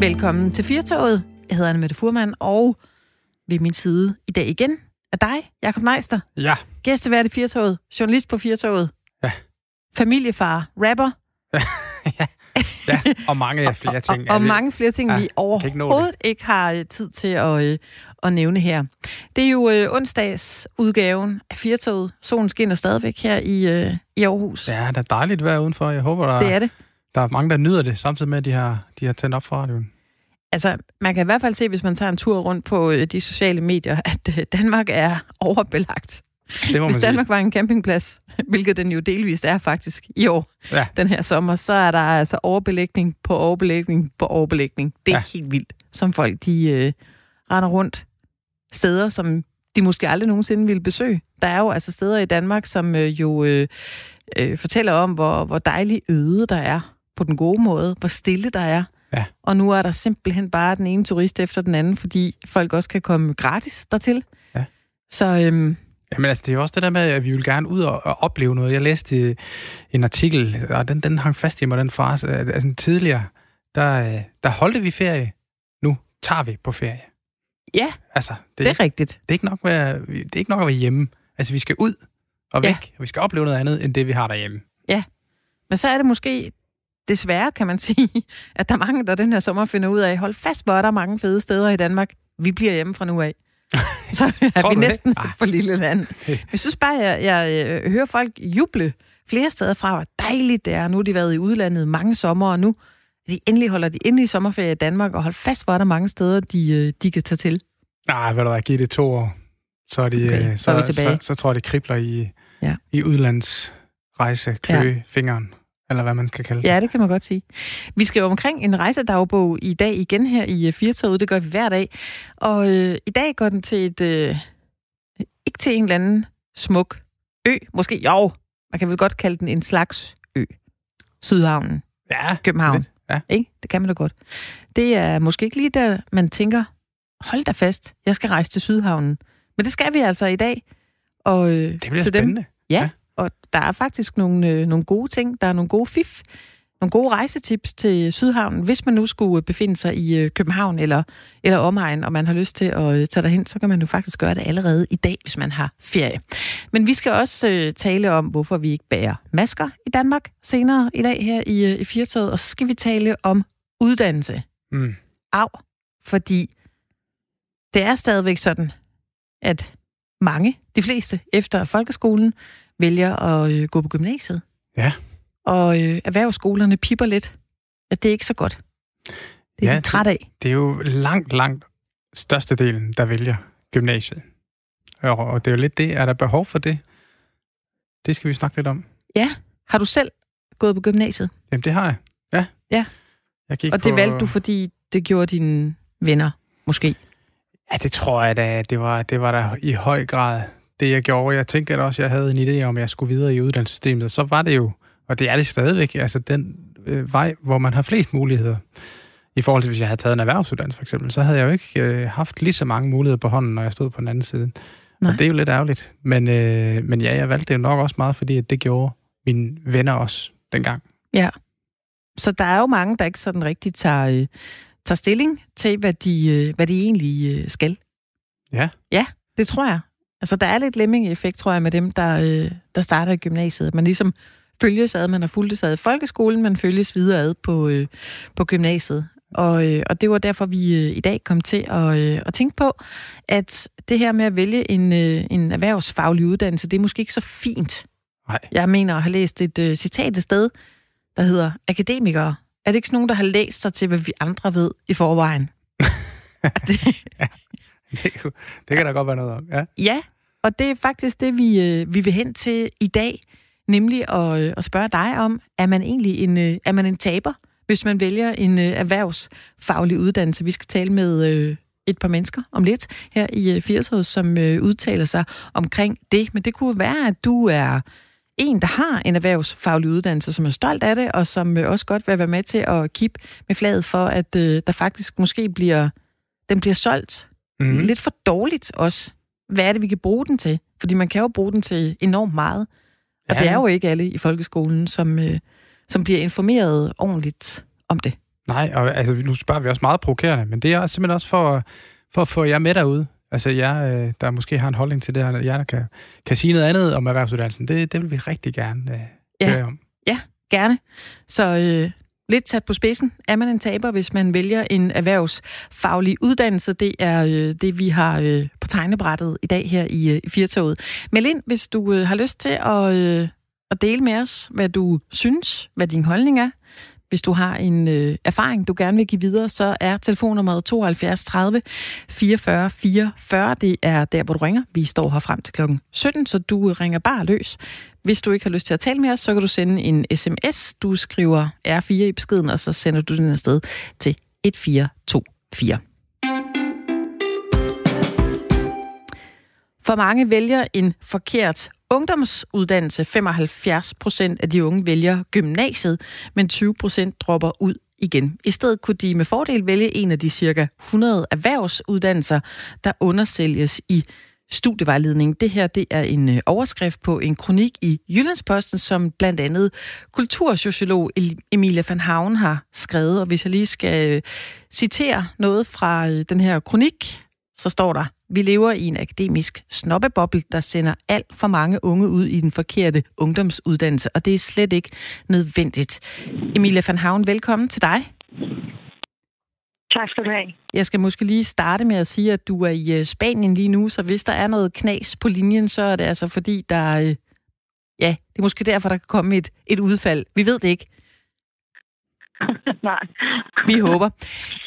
Velkommen til Firtoget. Jeg hedder Anne Mette Furman, og ved min side i dag igen er dig, Jakob Meister. Ja. Gæstevært i Firtoget, journalist på Firtoget. Ja. Familiefar, rapper. ja. ja, og mange flere ting. Og, og, og mange flere ting, Ja, vi kan ikke overhovedet ikke har øh, tid til at, øh, at nævne her. Det er jo øh, onsdags udgaven af Firtoget. Solen skinner stadigvæk her i, øh, i Aarhus. Ja, det er dejligt vejr udenfor. Jeg håber, der, Det er det. Der er mange, der nyder det, samtidig med, at de har, de har tændt op for radioen. Altså, man kan i hvert fald se, hvis man tager en tur rundt på øh, de sociale medier, at øh, Danmark er overbelagt. Det må man Hvis sige. Danmark var en campingplads, hvilket den jo delvist er faktisk i år, Ja. den her sommer, så er der altså overbelægning på overbelægning på overbelægning. Det er ja. Helt vildt, som folk de øh, render rundt steder, som de måske aldrig nogensinde ville besøge. Der er jo altså steder i Danmark, som øh, jo øh, øh, fortæller om, hvor, hvor dejligt øde der er på den gode måde, hvor stille der er. Ja. Og nu er der simpelthen bare den ene turist efter den anden, fordi folk også kan komme gratis dertil. Ja. Så øhm, Jamen altså, det er jo også det der med, at vi vil gerne ud og, og opleve noget. Jeg læste øh, en artikel, og den, den hang fast i mig, den frase. at- Altså, tidligere, der, øh, der holdte vi ferie. Nu tager vi på ferie. ja, Altså, det, det er rigtigt. det, er ikke nok at være, det er ikke nok at være hjemme. Altså, vi skal ud og Ja. væk, og vi skal opleve noget andet, end det, vi har derhjemme. Men så er det måske desværre, kan man sige, at der er mange, der den her sommer finder ud af, hold fast, hvor er der mange fede steder i Danmark. Vi bliver hjemme fra nu af. Så er vi du det? næsten Ej. et for lille land. Jeg synes bare, jeg, jeg øh, hører folk juble flere steder fra, hvor dejligt det er. Nu har de været i udlandet mange sommer, og nu de endelig holder de endelig sommerferie i Danmark, og hold fast, hvor er der mange steder, de, øh, de kan tage til. Nej, hvad der er, giv det to år, så er, de, Okay, øh, så er vi så, tilbage. så, så, tror jeg, det kribler i, Ja. i udlandsrejse, klø, ja. fingeren, eller hvad man skal kalde det. Ja, det kan man godt sige. Vi skal jo omkring en rejsedagbog i dag igen her i øh, Firtoget. Det gør vi hver dag. Og øh, i dag går den til et... Øh, ikke til en eller anden smuk ø. Måske, jo, man kan vel godt kalde den en slags ø. Sydhavnen, Ja, København. lidt. Ja. Ikke? Det kan man da godt. Det er måske ikke lige der, man tænker, hold da fast, jeg skal rejse til Sydhavnen. Men det skal vi altså i dag. Og øh, det bliver til dem, spændende. Ja, Ja. Og der er faktisk nogle, øh, nogle gode ting. Der er nogle gode fif, nogle gode rejsetips til Sydhavnen. Hvis man nu skulle øh, befinde sig i øh, København eller, eller omegn, og man har lyst til at øh, tage derhen, så kan man jo faktisk gøre det allerede i dag, hvis man har ferie. Men vi skal også øh, tale om, hvorfor vi ikke bærer masker i Danmark senere i dag her i, øh, i Firtoget. Og så skal vi tale om uddannelse. Mm. Af, fordi det er stadigvæk sådan, at mange, de fleste, efter folkeskolen, vælger at øh, gå på gymnasiet. Ja. Og øh, erhvervsskolerne pipper lidt, at det er ikke så godt. Det er Ja, de træt af. Det er jo langt, langt størstedelen, der vælger gymnasiet. Og, og det er jo lidt det, er der behov for det? Det skal vi snakke lidt om. Ja, har du selv gået på gymnasiet? Jamen, det har jeg. Ja. Ja. Jeg gik Og det på, valgte du, fordi det gjorde dine venner, måske? Ja, det tror jeg da. Det var, det var da i høj grad det, jeg gjorde. Jeg tænkte at også, jeg havde en idé om, at jeg skulle videre i uddannelsessystemet. Så var det jo, og det er det stadigvæk, altså den øh, vej, hvor man har flest muligheder. I forhold til, hvis jeg havde taget en erhvervsuddannelse for eksempel, så havde jeg jo ikke øh, haft lige så mange muligheder på hånden, når jeg stod på den anden side. Nej. Og det er jo lidt ærgerligt. Men, øh, men ja, jeg valgte det jo nok også meget, fordi at det gjorde mine venner også dengang. Så der er jo mange, der ikke sådan rigtig tager, øh, tager stilling til, hvad de, øh, hvad de egentlig øh, skal. Ja. Ja, det tror jeg. Altså, der er lidt lemming-effekt, tror jeg, med dem, der, øh, der starter i gymnasiet. Man ligesom følges ad, man har fulgt ad i folkeskolen, man følges videre ad på, øh, på gymnasiet. Og, øh, og det var derfor, vi øh, i dag kom til at, øh, at tænke på, at det her med at vælge en, øh, en erhvervsfaglig uddannelse, det er måske ikke så fint. Nej. Jeg mener at have læst et øh, citat et sted, der hedder, akademikere, er det ikke sådan nogen, der har læst sig til, hvad vi andre ved i forvejen? det, Det, kunne- det kan der godt være noget om. Ja. ja, og det er faktisk det, vi, øh, vi vil hen til i dag, nemlig at, øh, at spørge dig om, er man egentlig en, øh, er man en taber, hvis man vælger en øh, erhvervsfaglig uddannelse? Vi skal tale med øh, et par mennesker om lidt her i øh, 80 som øh, udtaler sig omkring det. Men det kunne være, at du er en, der har en erhvervsfaglig uddannelse, som er stolt af det, og som øh, også godt vil være med til at kippe med flaget for, at øh, der faktisk måske bliver, den bliver solgt Mm. lidt for dårligt også. Hvad er det, vi kan bruge den til? Fordi man kan jo bruge den til enormt meget. Og Ja. det er jo ikke alle i folkeskolen, som, øh, som bliver informeret ordentligt om det. Nej, og altså, nu spørger vi også meget provokerende, men det er simpelthen også for, for at få jer med derude. Altså jer, øh, der måske har en holdning til det her, jer, der kan, kan sige noget andet om erhvervsuddannelsen, det, det vil vi rigtig gerne øh, ja. høre om. Ja, gerne. Så øh, lidt sat på spidsen. Er man en taber, hvis man vælger en erhvervsfaglig uddannelse? Det er øh, det, vi har øh, på tegnebrættet i dag her i, øh, i Firtoget. Meld ind, hvis du øh, har lyst til at, øh, at dele med os, hvad du synes, hvad din holdning er. Hvis du har en øh, erfaring, du gerne vil give videre, så er telefonnummeret 72 30 44 44. Det er der, hvor du ringer. Vi står her frem til klokken 17, så du ringer bare løs. Hvis du ikke har lyst til at tale med os, så kan du sende en sms. Du skriver R4 i beskeden, og så sender du den afsted til 1424. For mange vælger en forkert ungdomsuddannelse. 75 procent af de unge vælger gymnasiet, men 20 procent dropper ud igen. I stedet kunne de med fordel vælge en af de cirka 100 erhvervsuddannelser, der undersælges i studievejledning. Det her det er en øh, overskrift på en kronik i Jyllandsposten, som blandt andet kultursociolog Emilia van Havn har skrevet. Og hvis jeg lige skal øh, citere noget fra øh, den her kronik, så står der, vi lever i en akademisk snobbeboble, der sender alt for mange unge ud i den forkerte ungdomsuddannelse, og det er slet ikke nødvendigt. Emilia van Havn, velkommen til dig. Tak skal du have. Jeg skal måske lige starte med at sige, at du er i øh, Spanien lige nu, så hvis der er noget knas på linjen, så er det altså fordi, der øh, ja, det er måske derfor, der kan komme et, et udfald. Vi ved det ikke. Nej. Vi håber.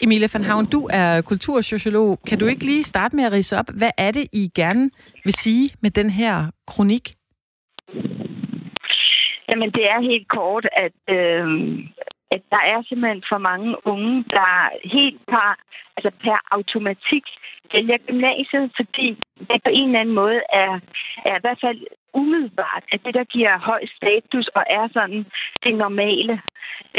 Emilie van Havn, du er kultursociolog. Kan du ikke lige starte med at rise op, hvad er det, I gerne vil sige med den her kronik? Jamen, det er helt kort, at, øh, at der er simpelthen for mange unge, der helt par, altså per automatik vælger gymnasiet, fordi det på en eller anden måde er, er i hvert fald umiddelbart, at det, der giver høj status og er sådan det normale,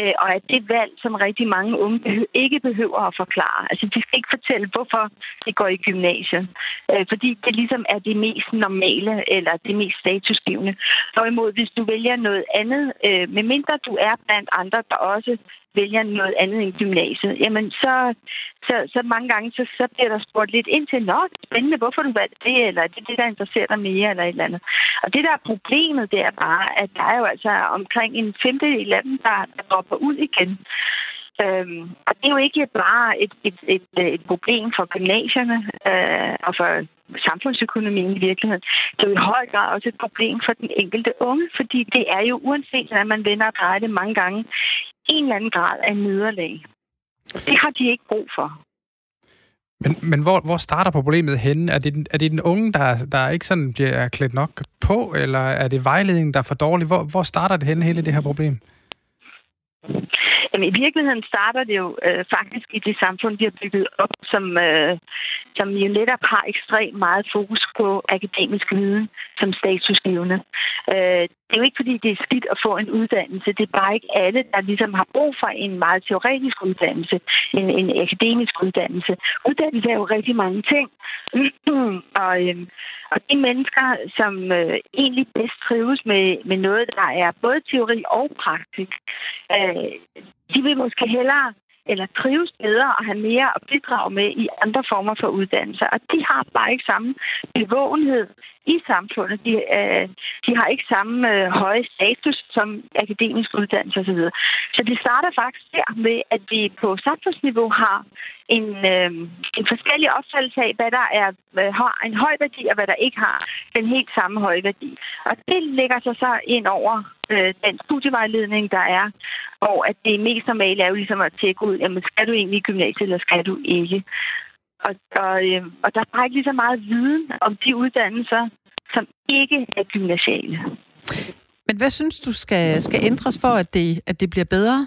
øh, og at det valg, som rigtig mange unge behøver, ikke behøver at forklare. Altså, de skal ikke fortælle, hvorfor de går i gymnasiet, øh, fordi det ligesom er det mest normale eller det mest statusgivende. Hvorimod, hvis du vælger noget andet, øh, medmindre du er blandt andre, der også vælger noget andet end gymnasiet, jamen så, så, så mange gange, så, så bliver der spurgt lidt ind til, nå, spændende, hvorfor du valgte det, eller det er det, der interesserer dig mere, eller et eller andet. Og det, der er problemet, det er bare, at der er jo altså omkring en femtedel af dem, der, der dropper ud igen. Øhm, og det er jo ikke bare et, et, et, et problem for gymnasierne øh, og for samfundsøkonomien i virkeligheden. Det er jo i høj grad også et problem for den enkelte unge, fordi det er jo uanset, hvordan man vender og drejer det mange gange, en eller anden grad af nederlag. Det har de ikke brug for. Men, men hvor, hvor starter problemet henne? Er det, er det den unge, der, der ikke sådan bliver klædt nok på, eller er det vejledningen, der er for dårlig? Hvor, hvor starter det henne, hele det her problem? Jamen, i virkeligheden starter det jo øh, faktisk i det samfund, vi har bygget op, som, øh, som jo netop har ekstremt meget fokus på akademisk viden som statusgivende. Øh, det er jo ikke, fordi det er skidt at få en uddannelse. Det er bare ikke alle, der ligesom har brug for en meget teoretisk uddannelse, en, en akademisk uddannelse. Uddannelse er jo rigtig mange ting. og, øh, og de mennesker, som øh, egentlig bedst trives med, med noget, der er både teori og praktik, øh, de vil måske hellere eller trives bedre og have mere at bidrage med i andre former for uddannelse. Og de har bare ikke samme bevågenhed i samfundet. De, øh, de har ikke samme øh, høje status som akademisk uddannelse osv. Så det starter faktisk der med, at vi på samfundsniveau har en, øh, en forskellig opfattelse af, hvad der er, øh, har en høj værdi, og hvad der ikke har den helt samme høje værdi. Og det lægger sig så ind over øh, den studievejledning, der er, hvor at det mest normale er jo ligesom at tjekke ud, jamen skal du egentlig i gymnasiet, eller skal du ikke? Og, og, øh, og der er bare ikke lige så meget viden om de uddannelser, som ikke er gymnasiale. Men hvad synes du skal, skal ændres for, at det, at det bliver bedre?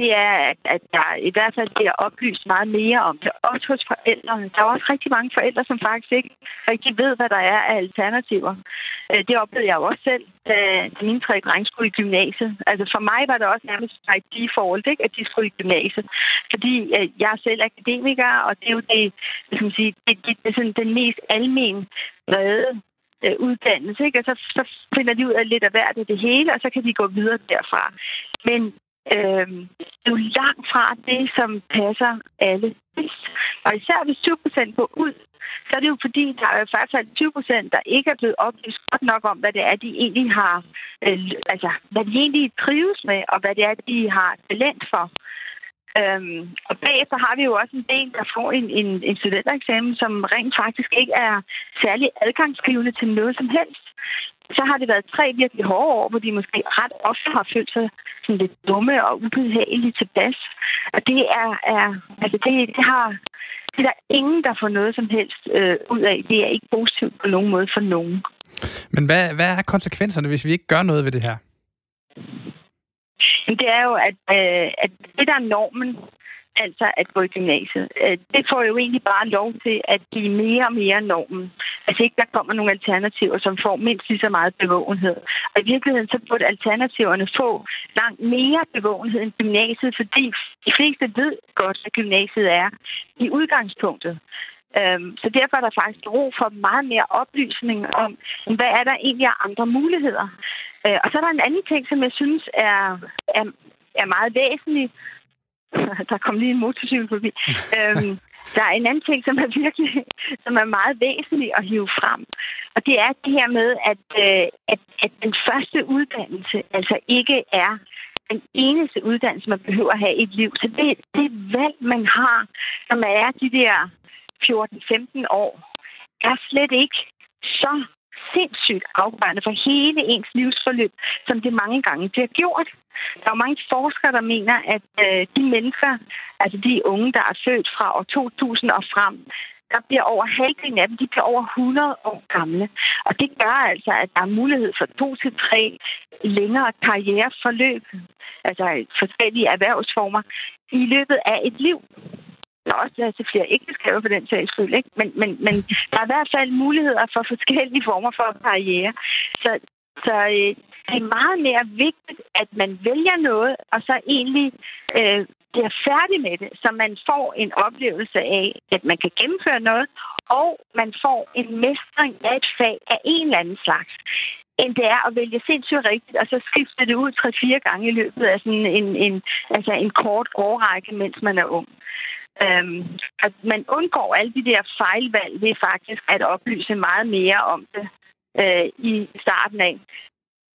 Det er, at der i hvert fald bliver oplyst meget mere om det. Også hos forældrene. Der er også rigtig mange forældre, som faktisk ikke rigtig ved, hvad der er af alternativer. Øh, det oplevede jeg jo også selv, da mine tre drenge skulle i gymnasiet. Altså for mig var det også nærmest et default, ikke, at de skulle i gymnasiet. Fordi øh, jeg er selv akademiker, og det er jo det, det, skal sige, det, det, det er sådan den mest almen brede øh, uddannelse, ikke? og så, så finder de ud af lidt af hvert af det hele, og så kan de gå videre derfra. Men øh, det er jo langt fra det, som passer alle bedst. Og især hvis 20 procent går ud, så er det jo fordi, der er faktisk 20 procent, der ikke er blevet oplyst godt nok om, hvad det er, de egentlig har, øh, altså, hvad de egentlig trives med, og hvad det er, de har talent for. Øhm, og bagefter har vi jo også en del, der får en, en, en studentereksamen, som rent faktisk ikke er særlig adgangsgivende til noget som helst. Så har det været tre virkelig hårde år, hvor de måske ret ofte har følt sig sådan lidt dumme og ubehagelige tilpas. Og det er, er altså det, det har det er der ingen, der får noget som helst øh, ud af. Det er ikke positivt på nogen måde for nogen. Men hvad, hvad er konsekvenserne, hvis vi ikke gør noget ved det her? Det er jo, at, øh, at det, der er normen, altså at gå i gymnasiet, øh, det får jo egentlig bare lov til at blive mere og mere normen. Altså ikke, der kommer nogle alternativer, som får mindst lige så meget bevågenhed. Og i virkeligheden, så burde alternativerne få langt mere bevågenhed end gymnasiet, fordi de fleste ved godt, hvad gymnasiet er i udgangspunktet. Øhm, så derfor er der faktisk brug for meget mere oplysning om, hvad er der egentlig af andre muligheder. Øh, og så er der en anden ting, som jeg synes er, er, er meget væsentlig. der kom lige en motorcykel forbi. øhm, der er en anden ting, som er virkelig som er meget væsentlig at hive frem. Og det er det her med, at, øh, at, at den første uddannelse altså ikke er den eneste uddannelse, man behøver at have i et liv. Så det, det valg, man har, som er de der 14-15 år, er slet ikke så sindssygt afgørende for hele ens livsforløb, som det mange gange bliver gjort. Der er mange forskere, der mener, at øh, de mennesker, altså de unge, der er født fra år 2000 og frem, der bliver over halvdelen af dem, de bliver over 100 år gamle. Og det gør altså, at der er mulighed for to til tre længere karriereforløb, altså forskellige erhvervsformer, i løbet af et liv der også plads til flere ægteskaber for den sags skyld, ikke? Men, men, men der er i hvert fald muligheder for forskellige former for karriere. Så, så øh, det er meget mere vigtigt, at man vælger noget, og så egentlig øh, bliver færdig med det, så man får en oplevelse af, at man kan gennemføre noget, og man får en mestring af et fag af en eller anden slags end det er at vælge sindssygt rigtigt, og så skifte det ud tre-fire gange i løbet af sådan en, en, altså en kort årrække, mens man er ung. Øhm, at man undgår alle de der fejlvalg ved faktisk at oplyse meget mere om det øh, i starten af.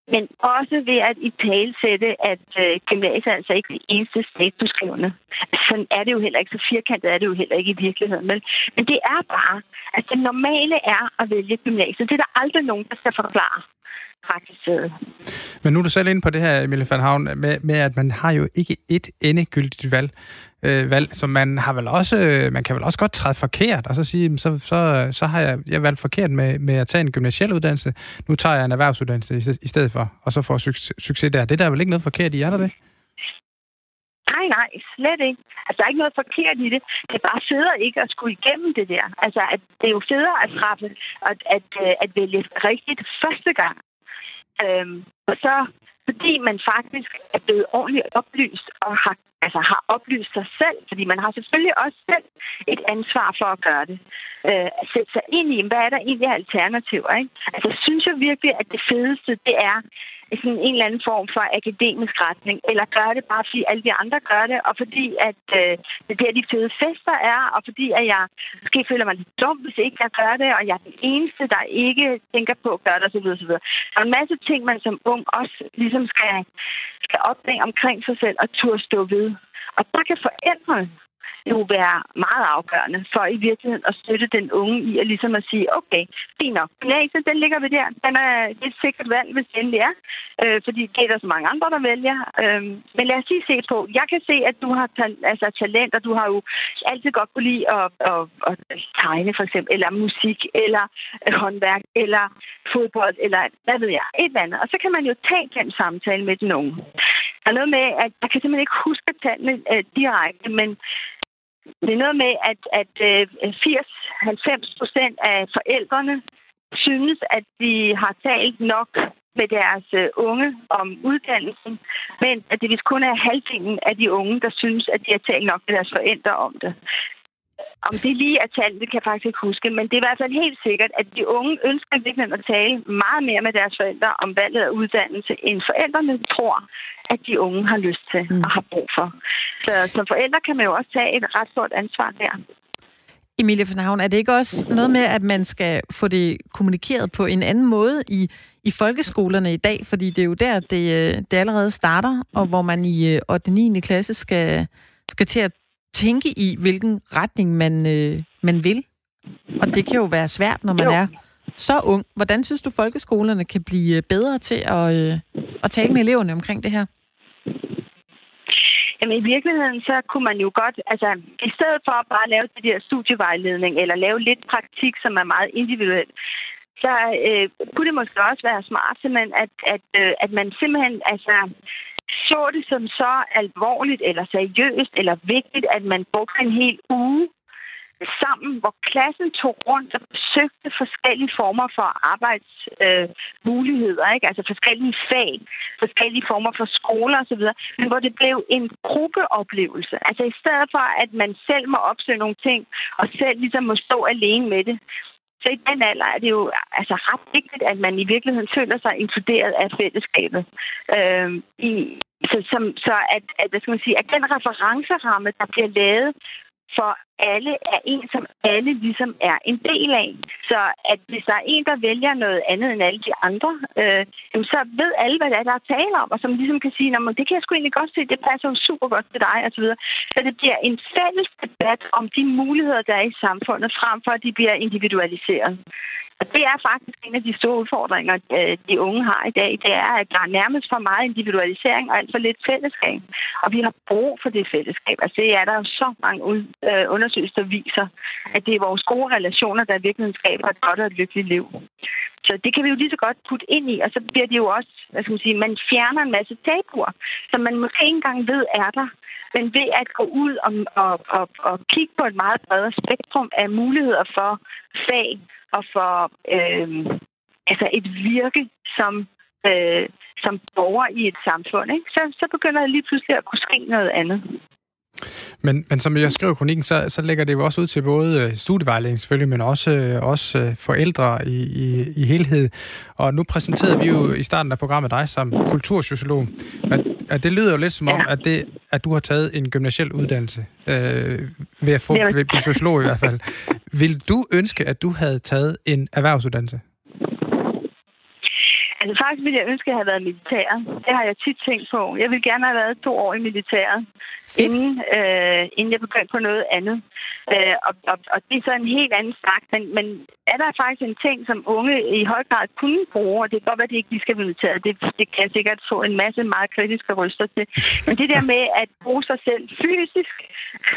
Men også ved at i tale sætte, at øh, gymnasiet er altså ikke det eneste statusskrivende. Altså, sådan er det jo heller ikke. Så firkantet er det jo heller ikke i virkeligheden. Men, men det er bare, at det normale er at vælge gymnasiet. Det er der aldrig nogen, der skal forklare praktisk Men nu er du selv inde på det her, Emilie van Havn, med, med at man har jo ikke et endegyldigt valg øh, valg, så man har vel også, øh, man kan vel også godt træde forkert, og så sige, så, så, så har jeg, jeg valgt forkert med, med at tage en gymnasiel uddannelse, nu tager jeg en erhvervsuddannelse i, i stedet for, og så får succes, succes der. Det der er vel ikke noget forkert i, er der det? Nej, nej, slet ikke. Altså, der er ikke noget forkert i det. Det er bare federe ikke at skulle igennem det der. Altså, at det er jo federe at træffe, at, at, øh, at vælge rigtigt første gang. Øhm, og så fordi man faktisk er blevet ordentligt oplyst og har, altså, har oplyst sig selv, fordi man har selvfølgelig også selv et ansvar for at gøre det. Øh, at sætte sig ind i, hvad er der egentlig alternativer, ikke? Altså, synes jeg virkelig, at det fedeste, det er sådan en eller anden form for akademisk retning, eller gør det bare, fordi alle de andre gør det, og fordi at øh, det er der, de fede fester er, og fordi at jeg måske føler mig lidt dum, hvis ikke jeg gør det, og jeg er den eneste, der ikke tænker på at gøre det, osv. osv. Der er en masse ting, man som ung også ligesom skal, skal opdage omkring sig selv og turde stå ved. Og der kan forældrene jo være meget afgørende for i virkeligheden at støtte den unge i at ligesom at sige, okay, fint nok, gymnasiet, den ligger vi der. Den er, et sikkert valg, hvis det endelig er. Øh, fordi det er der så mange andre, der vælger. Øh, men lad os lige se på. Jeg kan se, at du har ta- altså, talent, og du har jo altid godt kunne lide at, at, at tegne, for eksempel, eller musik, eller håndværk, eller fodbold, eller hvad ved jeg, et eller andet. Og så kan man jo tage den samtale med den unge. Der er noget med, at jeg kan simpelthen ikke huske tallene øh, direkte, men det er noget med, at, at øh, 80-90 procent af forældrene synes, at de har talt nok med deres øh, unge om uddannelsen, men at det vist kun er halvdelen af de unge, der synes, at de har talt nok med deres forældre om det. Om det lige er talt, det kan jeg faktisk ikke huske, men det er i hvert fald helt sikkert, at de unge ønsker virkelig at tale meget mere med deres forældre om valget af uddannelse, end forældrene tror, at de unge har lyst til mm. og har brug for. Så som forældre kan man jo også tage et ret stort ansvar der. Emilie van Havn, er det ikke også noget med, at man skal få det kommunikeret på en anden måde i, i folkeskolerne i dag? Fordi det er jo der, det, øh, det allerede starter, og hvor man i 8. og 9. klasse skal, skal til at tænke i, hvilken retning man, øh, man vil. Og det kan jo være svært, når man jo. er så ung. Hvordan synes du, folkeskolerne kan blive bedre til at, øh, at tale med eleverne omkring det her? Jamen i virkeligheden, så kunne man jo godt, altså i stedet for at bare lave det der studievejledning, eller lave lidt praktik, som er meget individuelt, så øh, kunne det måske også være smart, simpelthen, at, at, øh, at man simpelthen altså, så det som så alvorligt eller seriøst eller vigtigt, at man brugte en hel uge sammen, hvor klassen tog rundt og besøgte forskellige former for arbejdsmuligheder, øh, ikke? altså forskellige fag, forskellige former for skoler osv., men hvor det blev en gruppeoplevelse. Altså i stedet for, at man selv må opsøge nogle ting, og selv ligesom må stå alene med det, så i den alder er det jo altså ret vigtigt, at man i virkeligheden føler sig inkluderet af fællesskabet. Øh, i, så, som, så at, at, hvad skal man sige, at den referenceramme, der bliver lavet for alle er en, som alle ligesom er en del af. Så at hvis der er en, der vælger noget andet end alle de andre, øh, så ved alle, hvad det er, der er tale om, og som ligesom kan sige, det kan jeg sgu egentlig godt se, det passer jo super godt til dig, osv. Så, så det bliver en fælles debat om de muligheder, der er i samfundet, frem for at de bliver individualiseret. Og det er faktisk en af de store udfordringer, øh, de unge har i dag. Det er, at der er nærmest for meget individualisering og alt for lidt fællesskab. Og vi har brug for det fællesskab. Altså, det er der jo så mange øh, undersøgelser, der viser, at det er vores gode relationer, der virkelig skaber et godt og et lykkeligt liv. Så det kan vi jo lige så godt putte ind i, og så bliver det jo også, hvad skal man sige, man fjerner en masse tabuer, som man måske ikke engang ved er der. Men ved at gå ud og, og, og, og kigge på et meget bredere spektrum af muligheder for fag og for øh, altså et virke som, øh, som borger i et samfund, ikke? Så, så begynder det lige pludselig at kunne ske noget andet. Men, men som jeg skriver kronikken, så, så lægger det jo også ud til både øh, studievejledning selvfølgelig, men også, øh, også øh, forældre i, i, i helhed. Og nu præsenterede vi jo i starten af programmet dig som kultursociolog. At, at det lyder jo lidt som om, at, det, at du har taget en gymnasiel uddannelse øh, ved at få ved, blive sociolog i hvert fald. Vil du ønske, at du havde taget en erhvervsuddannelse? Faktisk ville jeg ønske, at jeg havde været militær. Det har jeg tit tænkt på. Jeg ville gerne have været to år i militæret, inden, øh, inden jeg begyndte på noget andet. Øh, og, og, og det er så en helt anden snak. Men, men er der faktisk en ting, som unge i høj grad kunne bruge, og det kan godt være, at de ikke lige skal militæret. Det, det kan jeg sikkert få en masse meget kritiske røster til. Men det der med at bruge sig selv fysisk,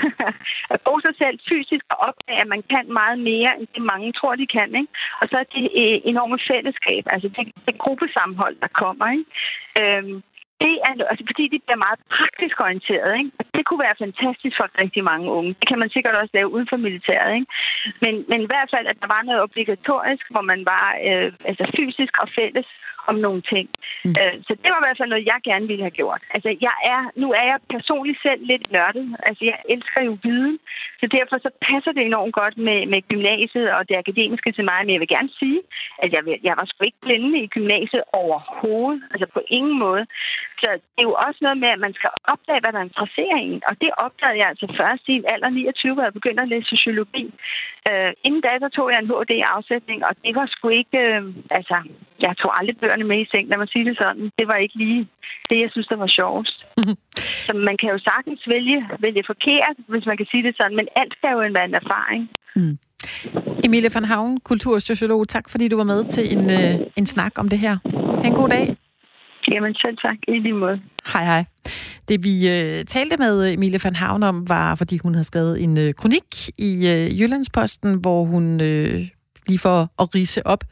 at bruge sig selv fysisk og opdage, at man kan meget mere, end det mange tror, de kan. Ikke? Og så er det øh, enorme fællesskab, altså det, det gruppesammenhold, der kommer. Ikke? Øhm, det er, altså fordi det bliver meget praktisk orienteret. Ikke? Og det kunne være fantastisk for rigtig mange unge. Det kan man sikkert også lave uden for militæret. Ikke? Men, men i hvert fald, at der var noget obligatorisk, hvor man var øh, altså fysisk og fælles om nogle ting. Mm. Øh, så det var i hvert fald noget, jeg gerne ville have gjort. Altså, jeg er, nu er jeg personligt selv lidt nørdet. Altså, jeg elsker jo viden. Så derfor så passer det enormt godt med, med gymnasiet og det akademiske til mig. Men jeg vil gerne sige, at jeg, jeg var sgu ikke blinde i gymnasiet overhovedet. Altså, på ingen måde. Så det er jo også noget med, at man skal opdage, hvad der interesserer en. Og det opdagede jeg altså først i alder 29, hvor jeg begyndte at læse sociologi. Uh, inden da, så tog jeg en HD-afsætning, og det var sgu ikke... Uh, altså, jeg tog aldrig bøgerne med i seng, lad mig sige det sådan. Det var ikke lige det, jeg synes, der var sjovest. så man kan jo sagtens vælge, vælge forkert, hvis man kan sige det sådan, men alt skal jo være en erfaring. Mm. Emilie van Havn, kultursociolog, tak fordi du var med til en, uh, en snak om det her. Ha' en god dag. Jamen selv tak, i lige måde. Hej hej. Det vi øh, talte med Emilie van Havn om, var, fordi hun havde skrevet en øh, kronik i øh, Jyllandsposten, hvor hun øh, lige for at rise op,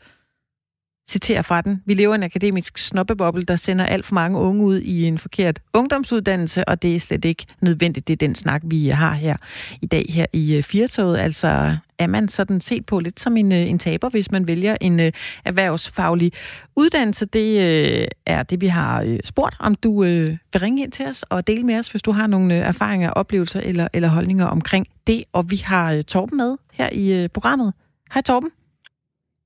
citere fra den. Vi lever i en akademisk snobbeboble, der sender alt for mange unge ud i en forkert ungdomsuddannelse, og det er slet ikke nødvendigt. Det er den snak, vi har her i dag her i øh, Firtoget. Altså er man sådan set på lidt som en, øh, en taber, hvis man vælger en uh, erhvervsfaglig uddannelse. Det uh, er det, vi har uh, spurgt, om du uh, vil ringe ind til os og dele med os, hvis du har nogle uh, erfaringer, oplevelser eller, eller holdninger omkring det. Og vi har uh, Torben med her i uh, programmet. Hej Torben.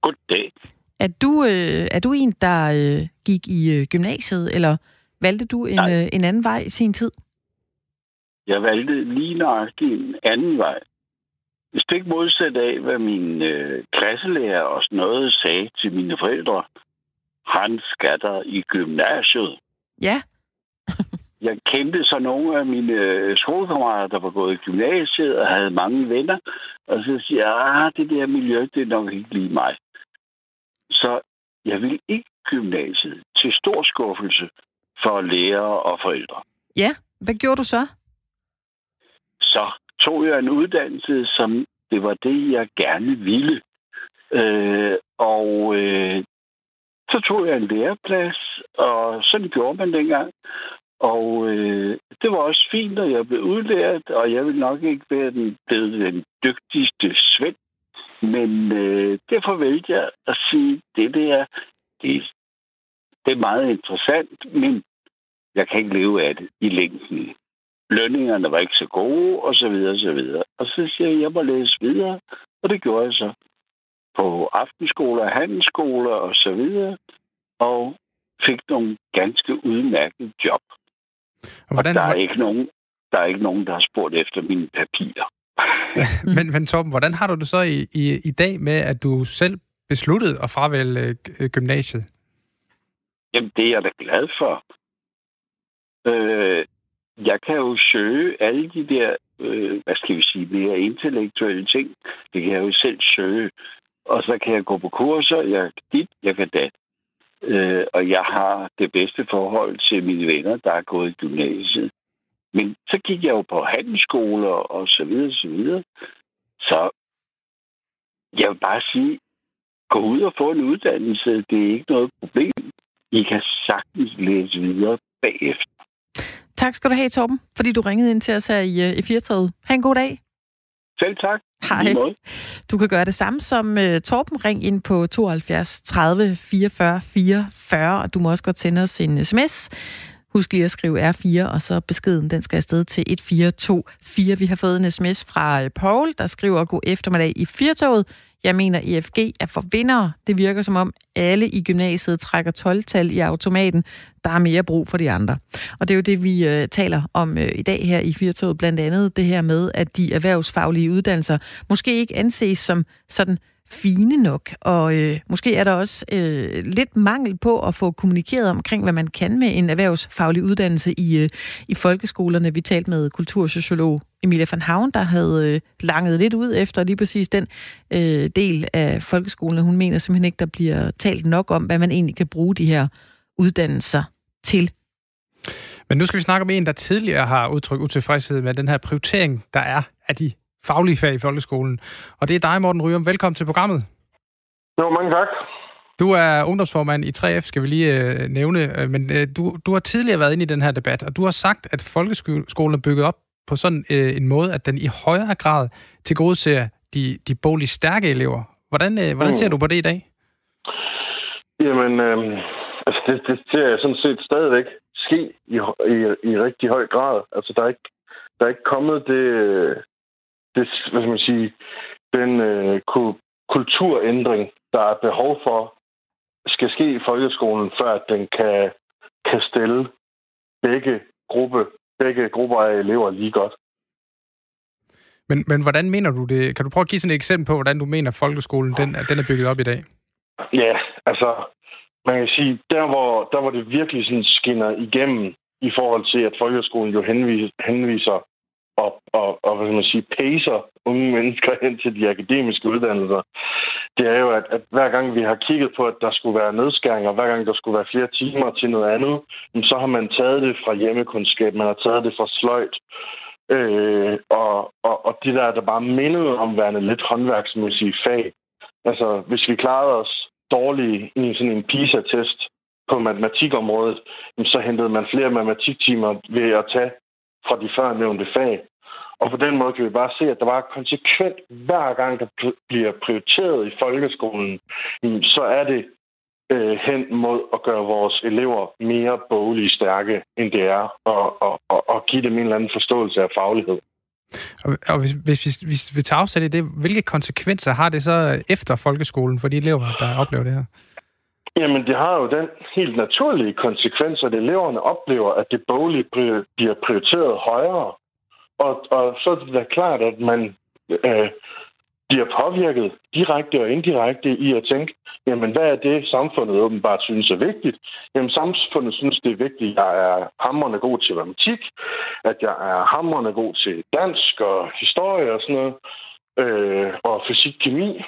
Goddag. Er du, øh, er du en, der øh, gik i øh, gymnasiet, eller valgte du en, øh, en anden vej i sin tid? Jeg valgte lige nøjagtigt en anden vej. Stik modsat af, hvad min øh, klasselærer og sådan noget sagde til mine forældre. Han skatter i gymnasiet. Ja. jeg kendte så nogle af mine øh, skolekammerater, der var gået i gymnasiet og havde mange venner. Og så siger jeg, ah, det der miljø, det er nok ikke lige mig. Så jeg vil ikke gymnasiet til stor skuffelse for lærere og forældre. Ja, hvad gjorde du så? Så tog jeg en uddannelse, som det var det, jeg gerne ville. Øh, og øh, så tog jeg en læreplads, og sådan gjorde man dengang. Og øh, det var også fint, at jeg blev udlært, og jeg vil nok ikke være den, den dygtigste svend men øh, derfor vælger jeg at sige, det der, det, det er meget interessant, men jeg kan ikke leve af det i længden. Lønningerne var ikke så gode, og så videre, og så videre. Og så siger jeg, at jeg må læse videre, og det gjorde jeg så på aftenskoler, handelsskoler og så videre, og fik nogle ganske udmærkede job. Og, hvordan, og der, er ikke nogen, der er ikke nogen, der har spurgt efter mine papirer. men, men Torben, hvordan har du det så i, i, i dag med, at du selv besluttede at fravælge øh, gymnasiet? Jamen, det er jeg da glad for. Øh, jeg kan jo søge alle de der, øh, hvad skal vi sige, mere intellektuelle ting. Det kan jeg jo selv søge. Og så kan jeg gå på kurser, jeg kan dit, jeg kan dat. Øh, og jeg har det bedste forhold til mine venner, der er gået i gymnasiet. Men så gik jeg jo på handelsskoler og så videre, så videre. Så jeg vil bare sige, gå ud og få en uddannelse. Det er ikke noget problem. I kan sagtens læse videre bagefter. Tak skal du have, Torben, fordi du ringede ind til os her i, øh, i Firtoget. Ha' en god dag. Selv tak. Hej. Du kan gøre det samme som uh, Torben. Ring ind på 72 30 44 44, og du må også godt sende os en sms Husk lige at skrive R4, og så beskeden, den skal afsted til 1424. Vi har fået en sms fra øh, Paul, der skriver, god eftermiddag i Firtoget. Jeg mener, EFG er for vinder. Det virker som om alle i gymnasiet trækker 12-tal i automaten. Der er mere brug for de andre. Og det er jo det, vi øh, taler om øh, i dag her i Firtoget. Blandt andet det her med, at de erhvervsfaglige uddannelser måske ikke anses som sådan fine nok, og øh, måske er der også øh, lidt mangel på at få kommunikeret omkring, hvad man kan med en erhvervsfaglig uddannelse i, øh, i folkeskolerne. Vi talte med kultursociolog Emilia van Havn, der havde øh, langet lidt ud efter lige præcis den øh, del af folkeskolen. Hun mener simpelthen ikke, der bliver talt nok om, hvad man egentlig kan bruge de her uddannelser til. Men nu skal vi snakke om en, der tidligere har udtrykt utilfredshed med den her prioritering, der er af de faglige fag i folkeskolen. Og det er dig, Morten Ryum. Velkommen til programmet. Jo, mange tak. Du er ungdomsformand i 3F, skal vi lige øh, nævne, øh, men øh, du, du har tidligere været inde i den her debat, og du har sagt, at folkeskolen er bygget op på sådan øh, en måde, at den i højere grad tilgodeser de, de bolig stærke elever. Hvordan, øh, hvordan ser mm. du på det i dag? Jamen, øh, altså det, det ser jeg sådan set stadigvæk ske i, i, i rigtig høj grad. Altså, der er ikke, der er ikke kommet det, det, hvad skal man sige, den øh, kulturændring, der er behov for, skal ske i folkeskolen, før at den kan, kan stille begge, gruppe, begge grupper af elever lige godt. Men, men hvordan mener du det? Kan du prøve at give sådan et eksempel på, hvordan du mener, at folkeskolen den, den er bygget op i dag? Ja, altså, man kan sige, der hvor, der hvor det virkelig sådan skinner igennem i forhold til, at folkeskolen jo henviser, henviser og, og, og hvad man sige, pacer unge mennesker hen til de akademiske uddannelser, det er jo, at, at hver gang vi har kigget på, at der skulle være nedskæringer, hver gang der skulle være flere timer til noget andet, så har man taget det fra hjemmekundskab, man har taget det fra sløjt, øh, og, og, og de der, der bare mindede om værende lidt håndværksmæssige fag. Altså, hvis vi klarede os dårligt i sådan en PISA-test på matematikområdet, så hentede man flere matematiktimer ved at tage fra de førnævnte fag. Og på den måde kan vi bare se, at der var konsekvent, hver gang der bliver prioriteret i folkeskolen, så er det øh, hen mod at gøre vores elever mere boglige stærke, end det er, og, og, og, og give dem en eller anden forståelse af faglighed. Og, og hvis, hvis, hvis, hvis vi tager afsæt i det, hvilke konsekvenser har det så efter folkeskolen for de elever, der oplever det her? Jamen, det har jo den helt naturlige konsekvens, at eleverne oplever, at det boglige bliver prioriteret højere. Og, og så er det da klart, at man øh, bliver påvirket direkte og indirekte i at tænke, jamen hvad er det, samfundet åbenbart synes er vigtigt? Jamen samfundet synes, det er vigtigt, at jeg er hammerne god til matematik, at jeg er hammerne god til dansk og historie og sådan noget, øh, og fysik, kemi.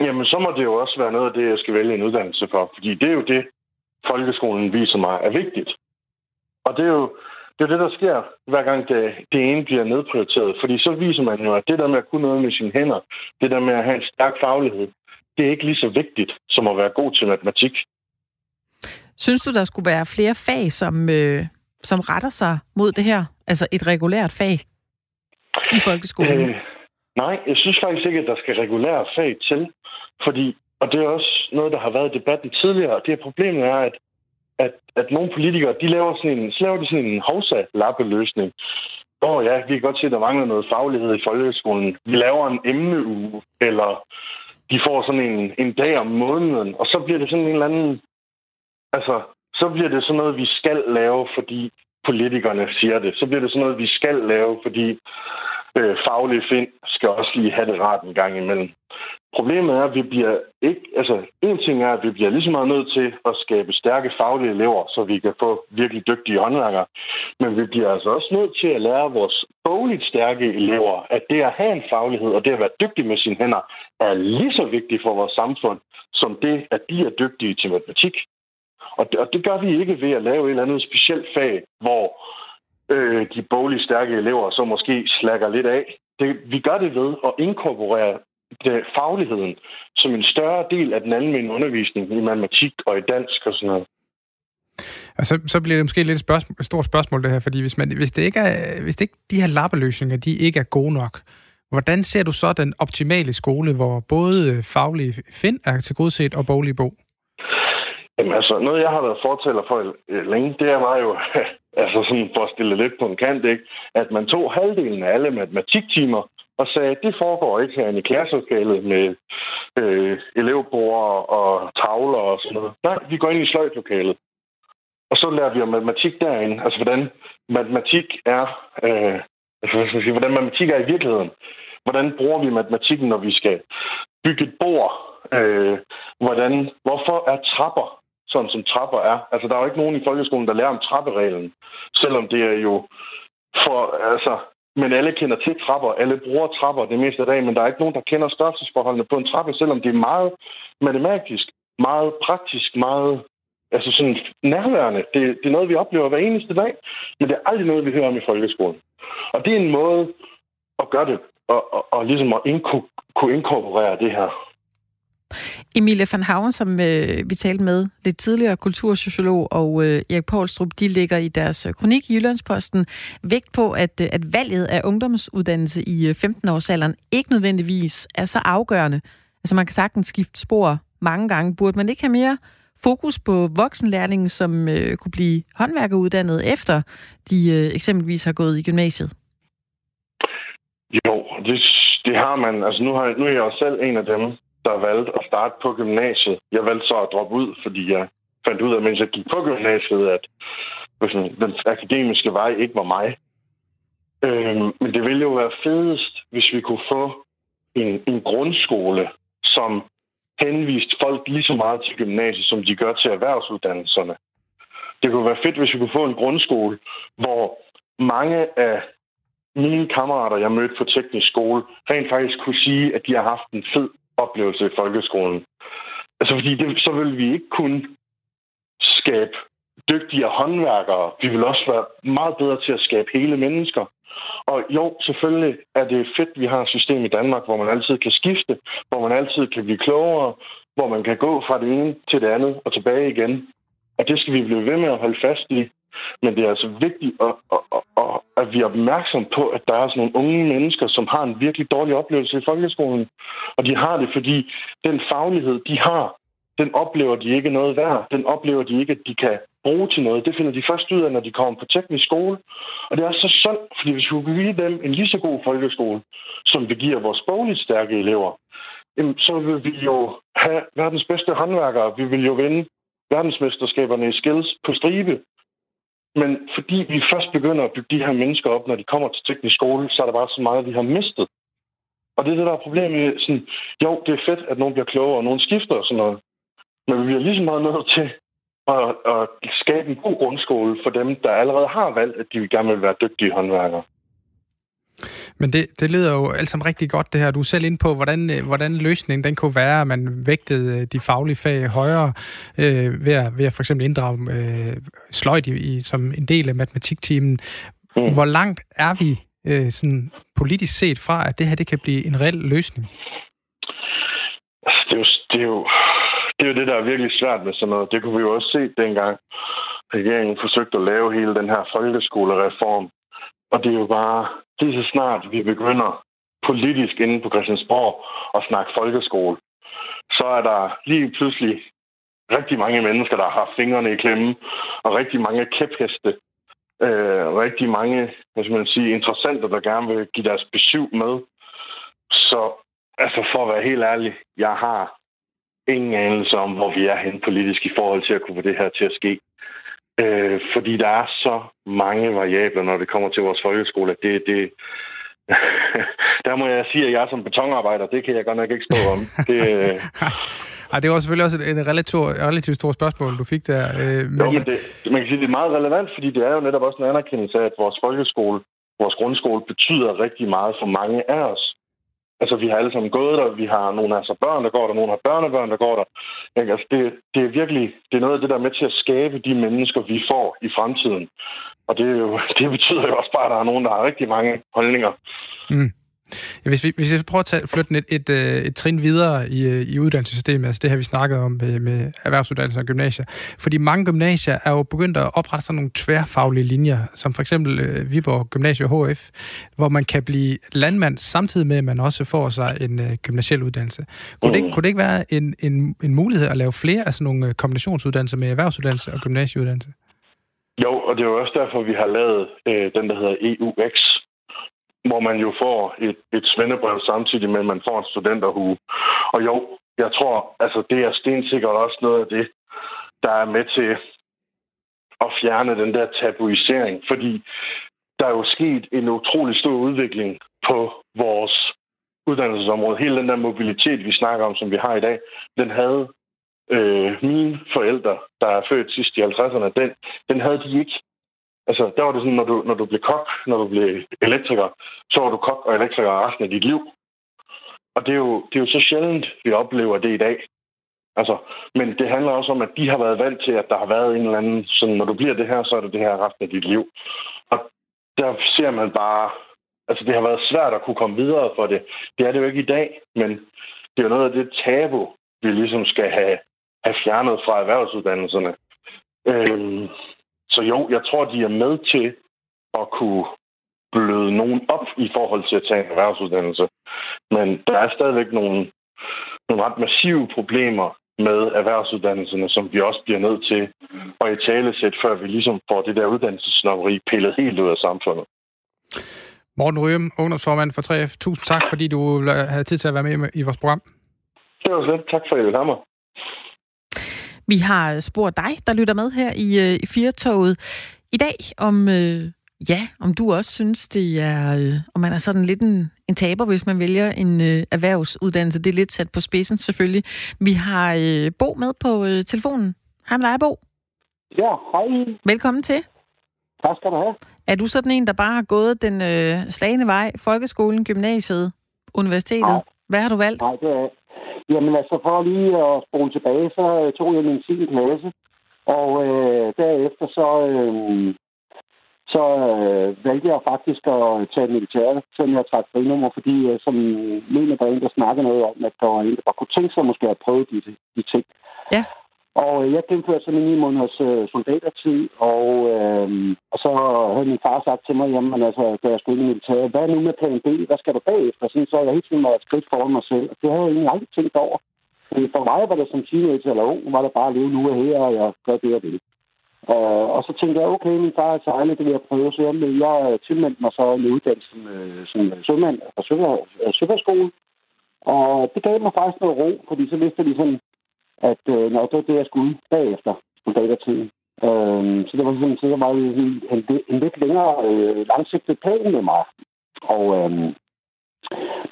Jamen så må det jo også være noget af det, jeg skal vælge en uddannelse for, fordi det er jo det, folkeskolen viser mig er vigtigt. Og det er jo, det er det, der sker, hver gang det, det ene bliver nedprioriteret. Fordi så viser man jo, at det der med at kunne noget med sine hænder, det der med at have en stærk faglighed, det er ikke lige så vigtigt, som at være god til matematik. Synes du, der skulle være flere fag, som, øh, som retter sig mod det her? Altså et regulært fag i folkeskolen? Øh, nej, jeg synes faktisk ikke, at der skal regulære fag til. Fordi, og det er også noget, der har været i debatten tidligere, og det her problemet er, at at, at nogle politikere, de laver sådan en, så laver de sådan en hovsa-lappeløsning. Åh oh, ja, vi kan godt se, at der mangler noget faglighed i folkeskolen. Vi laver en emneuge, eller de får sådan en, en dag om måneden, og så bliver det sådan en eller anden... Altså, så bliver det sådan noget, vi skal lave, fordi politikerne siger det. Så bliver det sådan noget, vi skal lave, fordi øh, faglige find skal også lige have det rart en gang imellem. Problemet er, at vi bliver ikke... Altså, en ting er, at vi bliver lige så meget nødt til at skabe stærke faglige elever, så vi kan få virkelig dygtige håndværkere. Men vi bliver altså også nødt til at lære vores bogligt stærke elever, at det at have en faglighed og det at være dygtig med sine hænder, er lige så vigtigt for vores samfund, som det, at de er dygtige til matematik. Og det, og det gør vi ikke ved at lave et eller andet specielt fag, hvor øh, de bogligt stærke elever så måske slækker lidt af. Det, vi gør det ved at inkorporere det, fagligheden som en større del af den almindelige undervisning i matematik og i dansk og sådan noget. Og så, så bliver det måske lidt et, spørgsmål, et stort spørgsmål det her, fordi hvis, man, hvis, det ikke er, hvis det ikke, de her lappeløsninger, de ikke er gode nok, hvordan ser du så den optimale skole, hvor både faglige find er tilgodeset og boglige bog? Jamen altså, noget jeg har været fortæller for længe, det var jo, altså sådan for at stille lidt på en kant, ikke? at man tog halvdelen af alle matematiktimer og sagde, at det foregår ikke herinde i klasselokalet med øh, elevbord og tavler og sådan noget. Nej, vi går ind i sløjtlokalet. Og så lærer vi om matematik derinde. Altså, hvordan matematik er... Øh, altså, hvad skal sige, hvordan matematik er i virkeligheden. Hvordan bruger vi matematikken, når vi skal bygge et bord? Øh, hvordan, hvorfor er trapper sådan, som trapper er? Altså, der er jo ikke nogen i folkeskolen, der lærer om trappereglen. Selvom det er jo for, altså, men alle kender til trapper. Alle bruger trapper det meste af dagen, men der er ikke nogen, der kender størrelsesforholdene på en trappe, selvom det er meget matematisk, meget praktisk, meget altså sådan nærværende. Det, det er noget, vi oplever hver eneste dag, men det er aldrig noget, vi hører om i folkeskolen. Og det er en måde at gøre det, og, og, og ligesom at indko, kunne inkorporere det her Emilie van Haven, som øh, vi talte med lidt tidligere, kultursociolog og øh, Erik Poulstrup, de ligger i deres øh, kronik i Jyllandsposten vægt på, at, øh, at valget af ungdomsuddannelse i øh, 15-årsalderen ikke nødvendigvis er så afgørende. Altså man kan sagtens skifte spor mange gange. Burde man ikke have mere fokus på voksenlærlingen, som øh, kunne blive håndværkeruddannet efter de øh, eksempelvis har gået i gymnasiet? Jo, det, det har man. Altså nu, har, nu er jeg jo selv en af dem, der valgte at starte på gymnasiet. Jeg valgte så at droppe ud, fordi jeg fandt ud af, mens jeg gik på gymnasiet, at den akademiske vej ikke var mig. Øhm, men det ville jo være fedest, hvis vi kunne få en, en grundskole, som henviste folk lige så meget til gymnasiet, som de gør til erhvervsuddannelserne. Det kunne være fedt, hvis vi kunne få en grundskole, hvor mange af mine kammerater, jeg mødte på teknisk skole, rent faktisk kunne sige, at de har haft en fed oplevelse i folkeskolen. Altså, fordi det, så vil vi ikke kunne skabe dygtigere håndværkere. Vi vil også være meget bedre til at skabe hele mennesker. Og jo, selvfølgelig er det fedt, at vi har et system i Danmark, hvor man altid kan skifte, hvor man altid kan blive klogere, hvor man kan gå fra det ene til det andet og tilbage igen. Og det skal vi blive ved med at holde fast i. Men det er altså vigtigt, at, at, at, at vi er opmærksom på, at der er sådan nogle unge mennesker, som har en virkelig dårlig oplevelse i folkeskolen. Og de har det, fordi den faglighed, de har, den oplever de ikke noget værd. Den oplever de ikke, at de kan bruge til noget. Det finder de først ud af, når de kommer på teknisk skole. Og det er så sundt, fordi hvis vi vil give dem en lige så god folkeskole, som vi giver vores bogligt stærke elever, så vil vi jo have verdens bedste håndværkere. Vi vil jo vinde verdensmesterskaberne i skills på stribe. Men fordi vi først begynder at bygge de her mennesker op, når de kommer til teknisk skole, så er der bare så meget, vi har mistet. Og det er det, der er problemet. Sådan, jo, det er fedt, at nogen bliver klogere, og nogen skifter og sådan noget. Men vi bliver lige så meget nødt til at, at skabe en god grundskole for dem, der allerede har valgt, at de gerne vil være dygtige håndværkere. Men det, det lyder jo alt sammen rigtig godt, det her. Du er selv ind på, hvordan, øh, hvordan løsningen den kunne være, at man vægtede øh, de faglige fag højere øh, ved, at, ved at for eksempel inddrage øh, sløjt i, i, som en del af matematiktimen. Mm. Hvor langt er vi øh, sådan politisk set fra, at det her det kan blive en reel løsning? Det er jo, det er jo, det er jo det, der er virkelig svært med sådan noget. Det kunne vi jo også se dengang regeringen forsøgte at lave hele den her folkeskolereform. Og det er jo bare, lige så snart vi begynder politisk inde på Christiansborg at snakke folkeskole, så er der lige pludselig rigtig mange mennesker, der har haft fingrene i klemme, og rigtig mange kæpheste, øh, rigtig mange hvad skal man sige, interessenter, der gerne vil give deres besøg med. Så altså for at være helt ærlig, jeg har ingen anelse om, hvor vi er hen politisk i forhold til at kunne få det her til at ske. Øh, fordi der er så mange variabler, når det kommer til vores folkeskole, at det, det, der må jeg sige, at jeg som betonarbejder, det kan jeg godt nok ikke stå om. Det, øh... Ej, det var selvfølgelig også et relativt, relativt stort spørgsmål, du fik der. Øh, men... Jo, men det, man kan sige, det er meget relevant, fordi det er jo netop også en anerkendelse af, at vores folkeskole, vores grundskole, betyder rigtig meget for mange af os. Altså, vi har alle sammen gået der, vi har nogle af altså børn, der går der, nogle har børnebørn, der går der. Ikke? Altså, det, det er virkelig, det er noget af det, der er med til at skabe de mennesker, vi får i fremtiden. Og det, er jo, det betyder jo også bare, at der er nogen, der har rigtig mange holdninger. Mm. Ja, hvis, vi, hvis vi prøver at tage, flytte et, et, øh, et trin videre i, øh, i uddannelsessystemet, altså det her, vi snakkede om med, med erhvervsuddannelser og gymnasier, fordi mange gymnasier er jo begyndt at oprette sådan nogle tværfaglige linjer, som for eksempel øh, Viborg Gymnasie HF, hvor man kan blive landmand samtidig med, at man også får sig en øh, gymnasiel uddannelse. Kunne, det, mm. kunne det ikke være en, en, en mulighed at lave flere af sådan nogle kombinationsuddannelser med erhvervsuddannelse og gymnasieuddannelse? Jo, og det er jo også derfor, vi har lavet øh, den, der hedder EUX, hvor man jo får et, et svendebrev samtidig med, at man får en studenterhue. Og jo, jeg tror, altså det er stensikkert også noget af det, der er med til at fjerne den der tabuisering, fordi der er jo sket en utrolig stor udvikling på vores uddannelsesområde. Hele den der mobilitet, vi snakker om, som vi har i dag, den havde øh, mine forældre, der er født sidst i 50'erne, den, den havde de ikke. Altså, der var det sådan, når du, når du blev kok, når du blev elektriker, så var du kok og elektriker resten af dit liv. Og det er, jo, det er jo så sjældent, vi oplever det i dag. Altså, men det handler også om, at de har været vant til, at der har været en eller anden, sådan, når du bliver det her, så er det det her resten af dit liv. Og der ser man bare, altså det har været svært at kunne komme videre for det. Det er det jo ikke i dag, men det er jo noget af det tabu, vi ligesom skal have, have fjernet fra erhvervsuddannelserne. Øhm, så jo, jeg tror, de er med til at kunne bløde nogen op i forhold til at tage en erhvervsuddannelse. Men der er stadigvæk nogle, nogle ret massive problemer med erhvervsuddannelserne, som vi også bliver nødt til at i tale sætte, før vi ligesom får det der uddannelsesnopperi pillet helt ud af samfundet. Morten Røhm, ungdomsformand for 3F. Tusind tak, fordi du havde tid til at være med i vores program. Det var slet. Tak for, at I mig. Vi har spurgt dig, der lytter med her i, øh, i Firtoget i dag, om, øh, ja, om du også synes, det er, øh, om man er sådan lidt en, en taber, hvis man vælger en øh, erhvervsuddannelse. Det er lidt sat på spidsen selvfølgelig. Vi har øh, Bo med på øh, telefonen. Hej med dig, Bo. Ja, hej. Velkommen til. Tak skal du have. Er du sådan en, der bare har gået den øh, slagende vej, folkeskolen, gymnasiet, universitetet? Nej. Hvad har du valgt? Nej, det er, Jamen altså, for lige at spole tilbage, så øh, tog jeg min 10. klasse. Og øh, derefter så, øh, så øh, valgte jeg faktisk at tage militæret, selvom jeg trak frinummer, fordi øh, som mener, der er en, der snakker noget om, at der var en, der kunne tænke sig måske at prøve de, de ting. Og øh, jeg gennemførte så min måneders øh, soldatertid, og, øh, og så havde min far sagt til mig, jamen altså, da jeg skulle ind i militæret, hvad er nu med plan B? Hvad skal du bagefter? Sådan, så jeg hele tiden var et skridt foran mig selv, og det havde jeg egentlig aldrig tænkt over. For mig var det som teenager eller ung, var det bare at leve nu og her, og jeg gør det, jeg vil. Uh, og så tænkte jeg, okay, min far er sejlet, det vil jeg prøve. Så jeg, jeg tilmeldte mig så en uddannelse som sømand fra Søfartsskolen. Og det gav mig faktisk noget ro, fordi så vidste jeg ligesom, at øh, når det var det, jeg skulle bagefter soldatertiden. Øh, så det var sådan, så der var en, en, en lidt længere øh, langsigtet plan med mig. Og øh,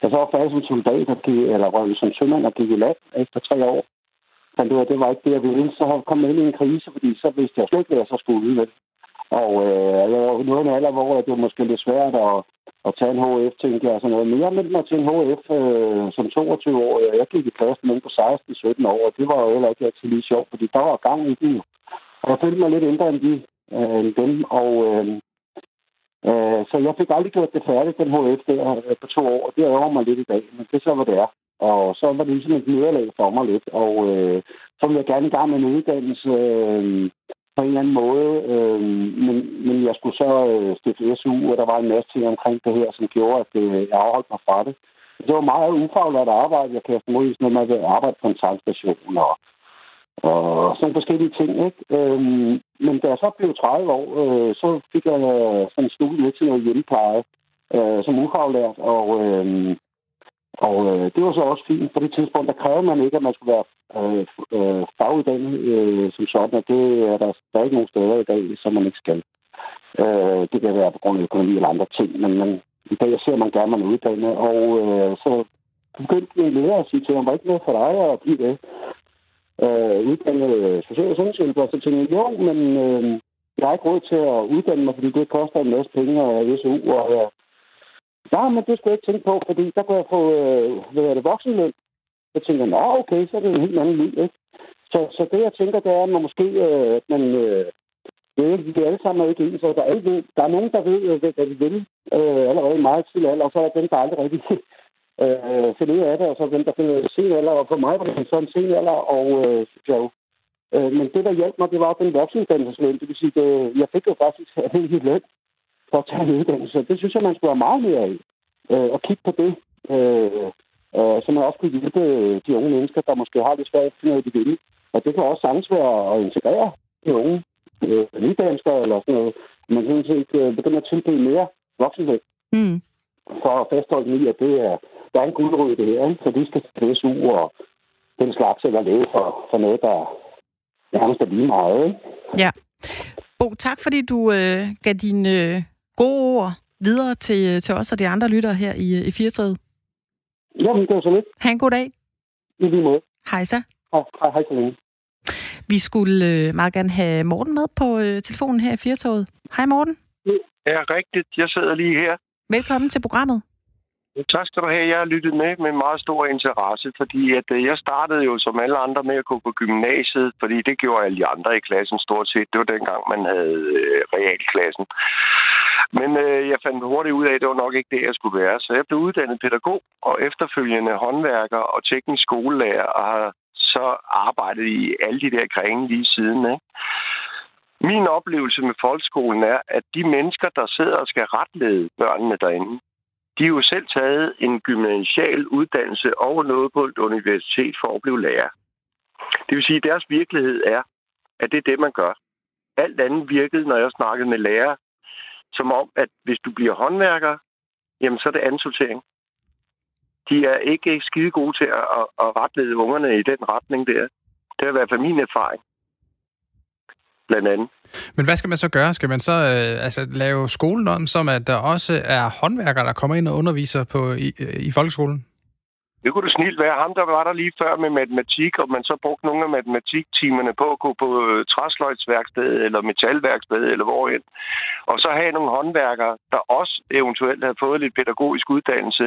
da så var færdig som soldat, eller røg som sømand og gik i land efter tre år fandt ud af, at det var ikke det, jeg ville. Så kom jeg ind i en krise, fordi så vidste jeg slet ikke, hvad jeg så skulle ud med. Og øh, jeg var noget af alder, hvor det var måske lidt svært at, at tage en HF, tænkte jeg sådan noget. Men jeg meldte mig til en HF øh, som 22 år. og Jeg gik i klasse med på 16-17 år, og det var jo heller ikke altid lige sjovt, fordi der var gang i den. Og jeg følte mig lidt ændret end, de, øh, end dem, og øh, øh, så jeg fik aldrig gjort det færdigt, den HF der øh, på to år, og det ærger mig lidt i dag, men det er så, hvad det er. Og så var det ligesom et nederlag for mig lidt. Og øh, så ville jeg gerne i gang med en uddannelse øh, på en eller anden måde. Øh, men, men jeg skulle så øh, stifte SU, og der var en masse ting omkring det her, som gjorde, at øh, jeg afholdt mig fra det. Det var meget ufaglært arbejde. Jeg kan formodentlig sådan noget med at arbejde på en tankstation og, og sådan forskellige ting. Ikke? Øhm, men da jeg så blev 30 år, øh, så fik jeg sådan en studie til noget hjemmepleje øh, som ufaglært. Og øh, og øh, det var så også fint. På det tidspunkt, der krævede man ikke, at man skulle være øh, øh, faguddannet øh, som sådan, og det er der, stadig nogle steder i dag, som man ikke skal. Øh, det kan være på grund af økonomi eller andre ting, men man, i dag ser man gerne, at man er uddannet. Og øh, så begyndte min lærer at sige til ham, var ikke noget for dig at blive det? Øh, uddannet øh, social- og sundhedshjælper. Så tænkte jeg, jo, men øh, jeg har ikke råd til at uddanne mig, fordi det koster en masse penge og SU, og jeg Nej, men det skulle jeg ikke tænke på, fordi der kunne jeg få, øh, hvad er det, voksenløn. Jeg tænker, nå, okay, så er det en helt anden liv, ikke? Så, så det, jeg tænker, det er, at man måske, øh, at man, øh, det er, vi alle sammen er ikke ens, og der er, ved, der er nogen, der ved, øh, hvad de vil øh, allerede meget til alder, og så er der dem, der aldrig rigtig øh, finder ud af det, og så er dem, der finder sen alder, og for mig var det sådan en sen alder, og øh, jo, øh, men det, der hjalp mig, det var den voksenuddannelsesløn. Det vil sige, det, jeg fik jo faktisk en løn for at tage en uddannelse. Det synes jeg, man skulle have meget mere af. Øh, og kigge på det. Øh, øh, så man også kunne hjælpe de unge mennesker, der måske har det svært at finde noget, de vil. Og det kan også sagtens være at integrere de unge øh, nydanskere eller sådan noget. Man kan set øh, begynde at tilbyde mere voksenhed. Mm. For at fastholde dem i, at det er, der er en guldrød i det her, ikke? så de skal til SU og den slags, eller leve for, for noget, der nærmest er lige meget. Ikke? Ja. Bo, tak fordi du øh, gav din øh, gode ord videre til, til os og de andre lyttere her i, i Firtræet. Jamen, det var så lidt. Ha' en god dag. I lige måde. Hej så. Hej, hej så længe. Vi skulle øh, meget gerne have Morten med på øh, telefonen her i Firtoget. Hej Morten. Ja, rigtigt. Jeg sidder lige her. Velkommen til programmet. Tak skal du have. Jeg har lyttet med med meget stor interesse, fordi at øh, jeg startede jo som alle andre med at gå på gymnasiet, fordi det gjorde alle de andre i klassen stort set. Det var dengang, man havde øh, realklassen. Men øh, jeg fandt hurtigt ud af, at det var nok ikke det, jeg skulle være. Så jeg blev uddannet pædagog og efterfølgende håndværker og teknisk skolelærer og har så arbejdet i alle de der grene lige siden. Ikke? Min oplevelse med folkeskolen er, at de mennesker, der sidder og skal retlede børnene derinde, de har jo selv taget en gymnasial uddannelse og noget på et universitet for at blive lærer. Det vil sige, at deres virkelighed er, at det er det, man gør. Alt andet virkede, når jeg snakkede med lærere, som om, at hvis du bliver håndværker, jamen så er det ansortering. De er ikke skide gode til at, at, at retlede ungerne i den retning der. Det er i hvert fald min erfaring blandt andet. Men hvad skal man så gøre? Skal man så øh, altså, lave skolen om, som at der også er håndværkere, der kommer ind og underviser på, i, i folkeskolen? Det kunne det snilt være. Ham, der var der lige før med matematik, og man så brugte nogle af matematiktimerne på at gå på øh, træsløjtsværksted eller metalværksted eller hvorhen. Og så have nogle håndværkere, der også eventuelt havde fået lidt pædagogisk uddannelse.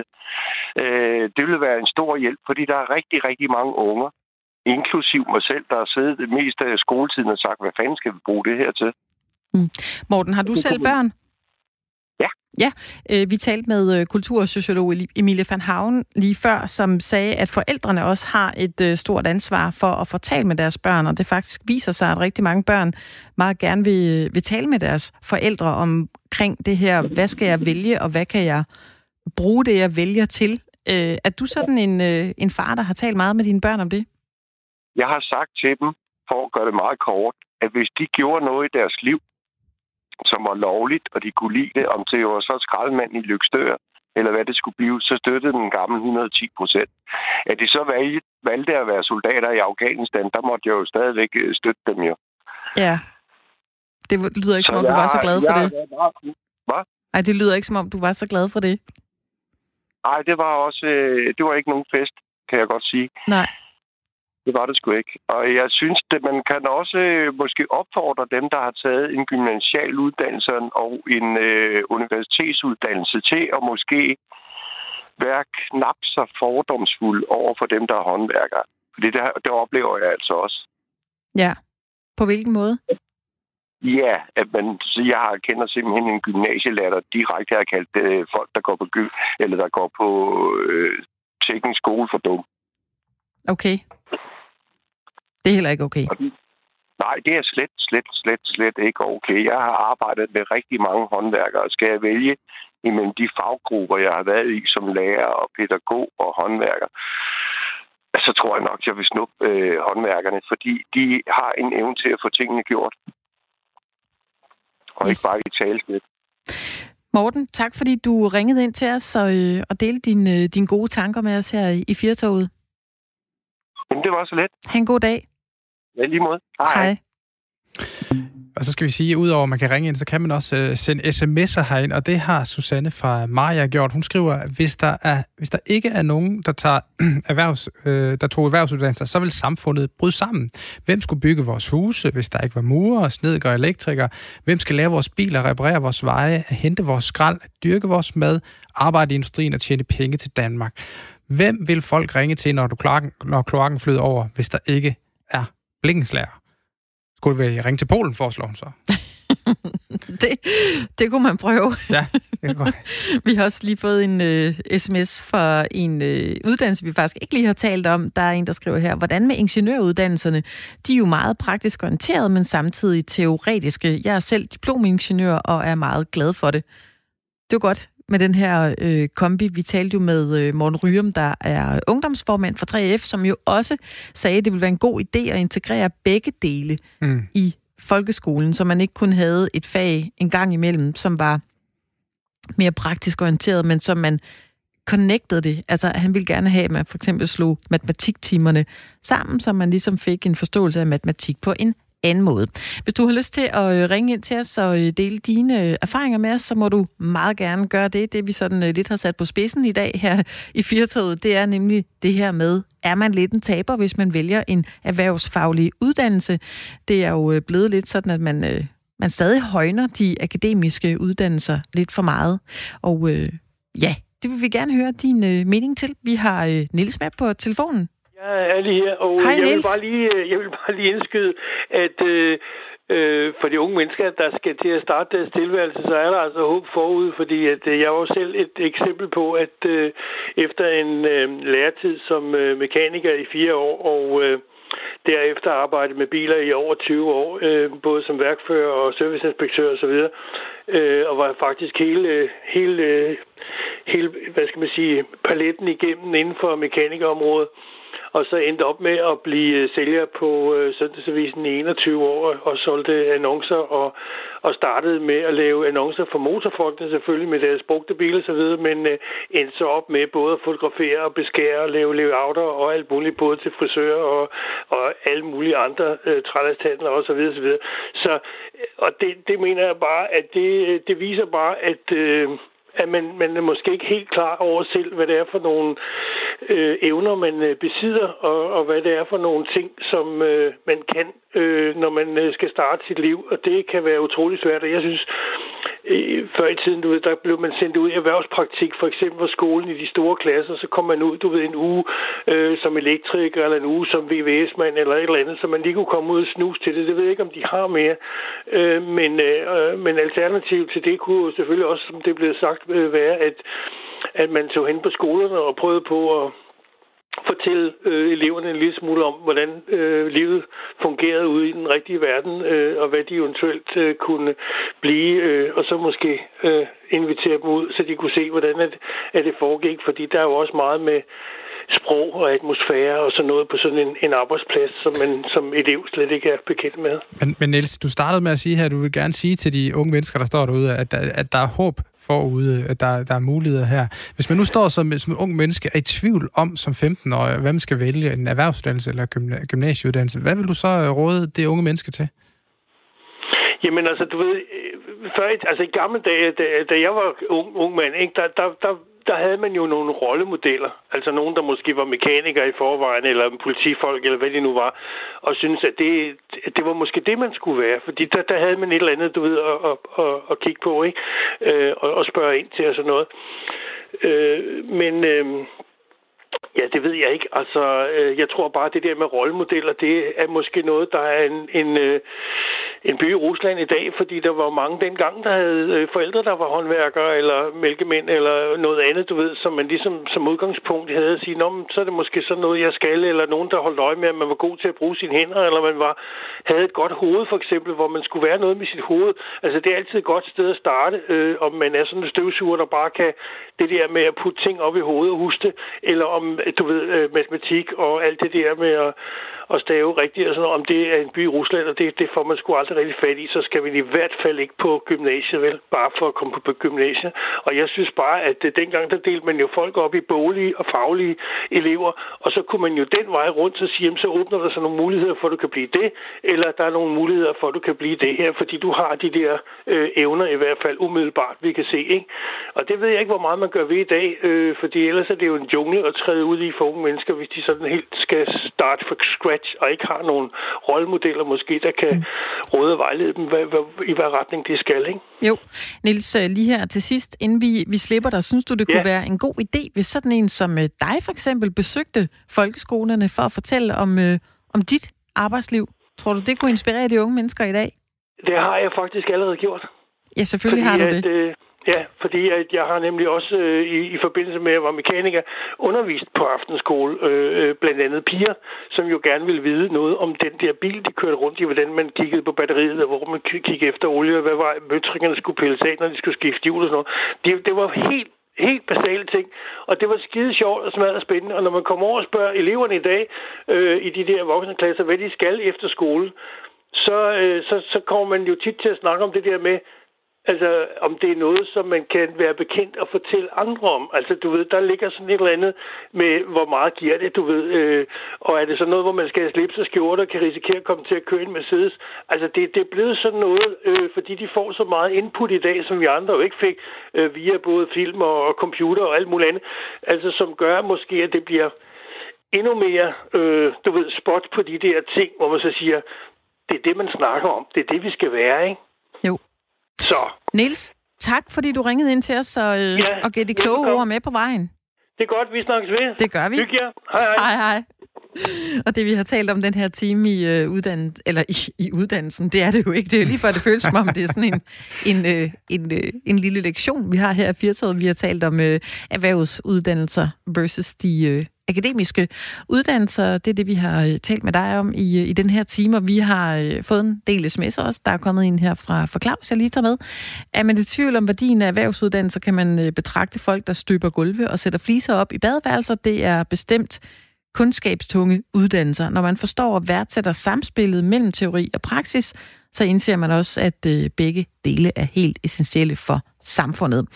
Øh, det ville være en stor hjælp, fordi der er rigtig, rigtig mange unger, inklusiv mig selv, der har siddet det meste af skoletiden og sagt, hvad fanden skal vi bruge det her til? Mm. Morten, har du selv børn? Ja. Ja, øh, vi talte med øh, kultursociolog Emilie van Haven lige før, som sagde, at forældrene også har et øh, stort ansvar for at fortælle med deres børn, og det faktisk viser sig, at rigtig mange børn meget gerne vil, vil tale med deres forældre omkring det her, hvad skal jeg vælge, og hvad kan jeg bruge det, jeg vælger til. Øh, er du sådan en, øh, en far, der har talt meget med dine børn om det? Jeg har sagt til dem, for at gøre det meget kort, at hvis de gjorde noget i deres liv, som var lovligt, og de kunne lide det, om det var så skraldemand i Lykstør, eller hvad det skulle blive, så støttede den gamle 110 procent. At de så valgte, valgte at være soldater i Afghanistan, der måtte jeg jo stadigvæk øh, støtte dem jo. Ja. Det lyder ikke, så som om du var så glad for det. Hvad? Nej, det lyder ikke, som om du var så glad for det. Nej, det var også... Øh, det var ikke nogen fest, kan jeg godt sige. Nej. Det var det sgu ikke. Og jeg synes, at man kan også øh, måske opfordre dem, der har taget en gymnasial uddannelse og en øh, universitetsuddannelse til at måske være knap så fordomsfuld over for dem, der er håndværkere. Fordi det, det oplever jeg altså også. Ja. På hvilken måde? Ja, at man, så jeg har kender simpelthen en gymnasielærer, der direkte har kaldt øh, folk, der går på gym, eller der går på øh, teknisk skole for dum. Okay. Det er heller ikke okay. Nej, det er slet, slet, slet, slet ikke okay. Jeg har arbejdet med rigtig mange håndværkere. Skal jeg vælge imellem de faggrupper, jeg har været i som lærer og pædagog og håndværker, så tror jeg nok, jeg vil snuppe øh, håndværkerne, fordi de har en evne til at få tingene gjort. Og yes. ikke bare i tale Morten, tak fordi du ringede ind til os og, øh, og delte dine, øh, dine gode tanker med os her i, i Firtoget. Jamen, det var så let. Ha' en god dag. Ja, lige måde. Hej. Hej. Og så skal vi sige, at udover at man kan ringe ind, så kan man også uh, sende sms'er herind, og det har Susanne fra Maja gjort. Hun skriver, at hvis der, er, hvis der ikke er nogen, der, tager erhvervs, øh, der tog erhvervsuddannelser, så vil samfundet bryde sammen. Hvem skulle bygge vores huse, hvis der ikke var murer, snedker og elektrikere? Hvem skal lave vores biler, reparere vores veje, hente vores skrald, dyrke vores mad, arbejde i industrien og tjene penge til Danmark? Hvem vil folk ringe til, når, du kloakken, når kloakken flyder over, hvis der ikke er blikkenslager? Skulle vi ringe til Polen, foreslår hun så? det, det kunne man prøve. Ja, det kunne Vi har også lige fået en uh, sms fra en uh, uddannelse, vi faktisk ikke lige har talt om. Der er en, der skriver her, hvordan med ingeniøruddannelserne? De er jo meget praktisk orienteret, men samtidig teoretiske. Jeg er selv diplomingeniør og er meget glad for det. Det er godt med den her øh, kombi. Vi talte jo med øh, Morten Ryum, der er ungdomsformand for 3F, som jo også sagde, at det ville være en god idé at integrere begge dele mm. i folkeskolen, så man ikke kun havde et fag en gang imellem, som var mere praktisk orienteret, men som man connectede det. Altså, han ville gerne have, at man for eksempel slog matematiktimerne sammen, så man ligesom fik en forståelse af matematik på en anden måde. Hvis du har lyst til at øh, ringe ind til os og øh, dele dine øh, erfaringer med os, så må du meget gerne gøre det. Det vi sådan lidt har sat på spidsen i dag her i Firtoget, det er nemlig det her med, er man lidt en taber, hvis man vælger en erhvervsfaglig uddannelse? Det er jo blevet lidt sådan, at man, man stadig højner de akademiske uddannelser lidt for meget. Og øh, ja, det vil vi gerne høre din øh, mening til. Vi har øh, Nils med på telefonen. Jeg er lige her, og Hej, jeg, vil bare lige, øh, jeg vil bare lige indskyde, at øh, øh, for de unge mennesker, der skal til at starte deres tilværelse, så er der altså håb forud, fordi at, øh, jeg var selv et eksempel på, at øh, efter en øh, læretid som øh, mekaniker i fire år, og øh, derefter arbejdet med biler i over 20 år, øh, både som værkfører og serviceinspektør osv., øh, og var faktisk hele, hele, hele, hvad skal man sige, paletten igennem inden for mekanikerområdet og så endte op med at blive øh, sælger på øh, Søndagsavisen i 21 år og solgte annoncer og, og startede med at lave annoncer for motorfolkene selvfølgelig med deres brugte biler osv., men øh, endte så op med både at fotografere og beskære og lave layouter og alt muligt, både til frisører og, og alle mulige andre øh, trættestanler og så videre, så videre. Så, øh, og det, det mener jeg bare, at det, øh, det viser bare, at øh, at man, man er måske ikke helt klar over selv, hvad det er for nogle øh, evner, man øh, besidder, og, og hvad det er for nogle ting, som øh, man kan, øh, når man øh, skal starte sit liv. Og det kan være utrolig svært. Og jeg synes, før i tiden, du ved, der blev man sendt ud i erhvervspraktik, for eksempel på skolen i de store klasser, så kom man ud, du ved, en uge øh, som elektriker, eller en uge som VVS-mand, eller et eller andet, så man lige kunne komme ud og snuse til det. Det ved jeg ikke, om de har mere. Øh, men, øh, øh men alternativ til det kunne selvfølgelig også, som det blev sagt, øh, være, at, at man tog hen på skolerne og prøvede på at fortælle øh, eleverne en lille smule om, hvordan øh, livet fungerede ude i den rigtige verden, øh, og hvad de eventuelt øh, kunne blive, øh, og så måske øh, invitere dem ud, så de kunne se, hvordan at, at det foregik, fordi der er jo også meget med sprog og atmosfære og sådan noget på sådan en, en arbejdsplads, som man som elev slet ikke er bekendt med. Men, men Niels, du startede med at sige her, at du vil gerne sige til de unge mennesker, der står derude, at der, at der er håb forude, at der, der er muligheder her. Hvis man nu står som, som ung menneske er i tvivl om som 15-årig, hvad man skal vælge, en erhvervsuddannelse eller gymnasieuddannelse, hvad vil du så øh, råde det unge menneske til? Jamen altså, du ved, øh, før, altså i gamle dage, da, da jeg var ung, ung mand, ikke, der, der, der der havde man jo nogle rollemodeller. Altså nogen, der måske var mekanikere i forvejen, eller politifolk, eller hvad det nu var, og synes at det, det var måske det, man skulle være. Fordi der, der havde man et eller andet, du ved, at, at, at, at kigge på, ikke? Øh, og, og spørge ind til og sådan noget. Øh, men... Øh, Ja, det ved jeg ikke. Altså, øh, jeg tror bare, det der med rollemodeller, det er måske noget, der er en, en, øh, en by i Rusland i dag, fordi der var mange dengang, der havde øh, forældre, der var håndværkere eller mælkemænd eller noget andet, du ved, som man ligesom som udgangspunkt havde at sige, Nå, så er det måske sådan noget, jeg skal, eller nogen, der holdt øje med, at man var god til at bruge sine hænder, eller man var, havde et godt hoved, for eksempel, hvor man skulle være noget med sit hoved. Altså, det er altid et godt sted at starte, øh, om man er sådan en støvsuger, der bare kan det der med at putte ting op i hovedet og huske eller om, du ved, øh, matematik og alt det der med at, at stave rigtigt, og sådan, om det er en by i Rusland, og det, det får man sgu aldrig rigtig fat i, så skal vi i hvert fald ikke på gymnasiet, vel? Bare for at komme på, på gymnasiet. Og jeg synes bare, at det, dengang der delte man jo folk op i bolige og faglige elever, og så kunne man jo den vej rundt og sige, jamen, så åbner der sig nogle muligheder for, at du kan blive det, eller der er nogle muligheder for, at du kan blive det her, fordi du har de der øh, evner i hvert fald umiddelbart, vi kan se, ikke? Og det ved jeg ikke, hvor meget man gør ved i dag, øh, fordi ellers er det jo en jungle at træde ud i for unge mennesker, hvis de sådan helt skal starte fra scratch og ikke har nogen rollemodeller måske, der kan mm. råde og vejlede dem hvad, hvad, i hvad retning det skal, ikke? Jo. Nils, øh, lige her til sidst, inden vi, vi slipper dig, synes du, det kunne ja. være en god idé, hvis sådan en som øh, dig for eksempel besøgte folkeskolerne for at fortælle om, øh, om dit arbejdsliv? Tror du, det kunne inspirere de unge mennesker i dag? Det har jeg faktisk allerede gjort. Ja, selvfølgelig Fordi har du det. At, øh, Ja, fordi at jeg har nemlig også øh, i, i forbindelse med, at jeg var mekaniker, undervist på aftenskole, øh, øh, blandt andet piger, som jo gerne ville vide noget om den der bil, de kørte rundt i, hvordan man kiggede på batteriet, og hvor man kiggede efter olie, og hvad var møtringerne skulle pilles af, når de skulle skifte hjul og sådan noget. Det, det var helt helt basale ting. Og det var skide sjovt og smadret spændende. Og når man kommer over og spørger eleverne i dag, øh, i de der voksne klasser, hvad de skal efter skole, så, øh, så, så kommer man jo tit til at snakke om det der med, Altså, om det er noget, som man kan være bekendt og fortælle andre om. Altså, du ved, der ligger sådan et eller andet med, hvor meget giver det, du ved. Øh, og er det sådan noget, hvor man skal have slips og skjorte og kan risikere at komme til at køre en Mercedes? Altså, det, det er blevet sådan noget, øh, fordi de får så meget input i dag, som vi andre jo ikke fik øh, via både film og, og computer og alt muligt andet. Altså, som gør måske, at det bliver endnu mere, øh, du ved, spot på de der ting, hvor man så siger, det er det, man snakker om. Det er det, vi skal være, ikke? Så. Niels, tak fordi du ringede ind til os og, øh, ja, og gav de kloge ord med på vejen. Det er godt, vi snakkes ved. Det gør vi. Hygge jer. Hej, hej. Hej, hej. Og det, vi har talt om den her time i, øh, uddannet, eller i, i uddannelsen, det er det jo ikke. Det er lige før, det føles som om, det er sådan en, en, øh, en, øh, en lille lektion, vi har her i Firtoget. Vi har talt om øh, erhvervsuddannelser versus de øh, akademiske uddannelser. Det er det, vi har øh, talt med dig om i, øh, i den her time, og vi har øh, fået en del sms'er også. Der er kommet en her fra, fra Claus, jeg lige tager med. Er man i tvivl om værdien af erhvervsuddannelser, kan man betragte folk, der støber gulve og sætter fliser op i badeværelser. Det er bestemt kundskabstunge uddannelser. Når man forstår og værdsætter samspillet mellem teori og praksis, så indser man også, at begge dele er helt essentielle for samfundet.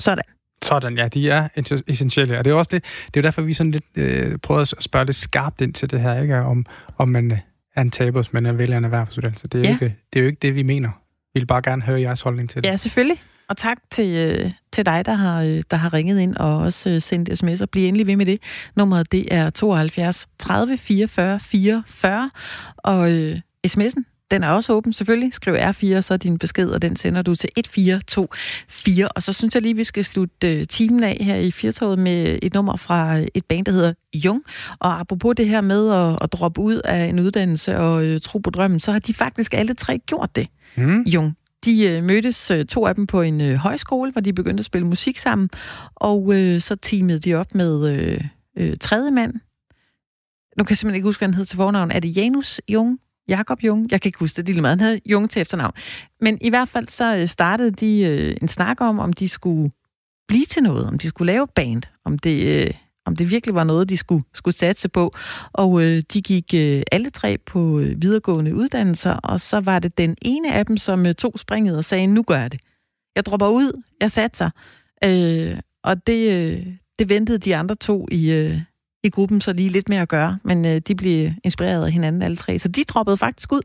Sådan. Sådan, ja, de er essentielle. Og det er også det, det er jo derfor, vi sådan lidt øh, prøver at spørge lidt skarpt ind til det her, ikke? Om, om man er en taber, hvis man er vælger en erhvervsuddannelse. Det er, ja. jo ikke, det er jo ikke det, vi mener. Vi vil bare gerne høre jeres holdning til det. Ja, selvfølgelig. Og tak til, øh, til dig, der har, øh, der har ringet ind og også øh, sendt sms'er. Bliv endelig ved med det. Nummeret det er 72 30 44 44. Og øh, sms'en, den er også åben selvfølgelig. Skriv R4, så er din besked, og den sender du til 1424. Og så synes jeg lige, vi skal slutte øh, timen af her i Firtoget med et nummer fra et band, der hedder Jung. Og apropos det her med at, at droppe ud af en uddannelse og øh, tro på drømmen, så har de faktisk alle tre gjort det. Mm. Jung. De øh, mødtes, øh, to af dem, på en øh, højskole, hvor de begyndte at spille musik sammen. Og øh, så teamede de op med øh, øh, tredje mand. Nu kan jeg simpelthen ikke huske, hvad han hed til fornavn. Er det Janus Jung? Jakob Jung? Jeg kan ikke huske det, det meget. Han havde Jung til efternavn. Men i hvert fald så øh, startede de øh, en snak om, om de skulle blive til noget, om de skulle lave band, om det, øh, om det virkelig var noget, de skulle, skulle satse på. Og øh, de gik øh, alle tre på øh, videregående uddannelser, og så var det den ene af dem, som øh, tog springet og sagde, nu gør jeg det. Jeg dropper ud, jeg satser. Øh, og det, øh, det ventede de andre to i, øh, i gruppen så lige lidt mere at gøre, men øh, de blev inspireret af hinanden alle tre. Så de droppede faktisk ud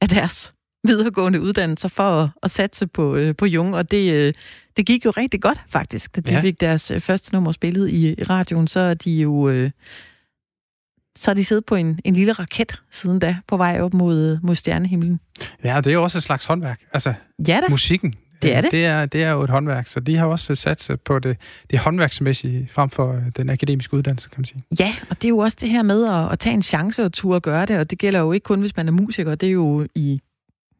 af deres videregående uddannelser for at, at satse på, øh, på Jung, og det, øh, det gik jo rigtig godt faktisk, da de ja. fik deres øh, første nummer spillet i, i radioen, så er de jo... Øh, så har de siddet på en, en lille raket siden da, på vej op mod, mod stjernehimlen. Ja, det er jo også et slags håndværk. Altså, ja da. musikken. Det er det. Det er, det er jo et håndværk, så de har også sat på det, det håndværksmæssige frem for øh, den akademiske uddannelse, kan man sige. Ja, og det er jo også det her med at, at tage en chance og turde gøre det, og det gælder jo ikke kun, hvis man er musiker, det er jo i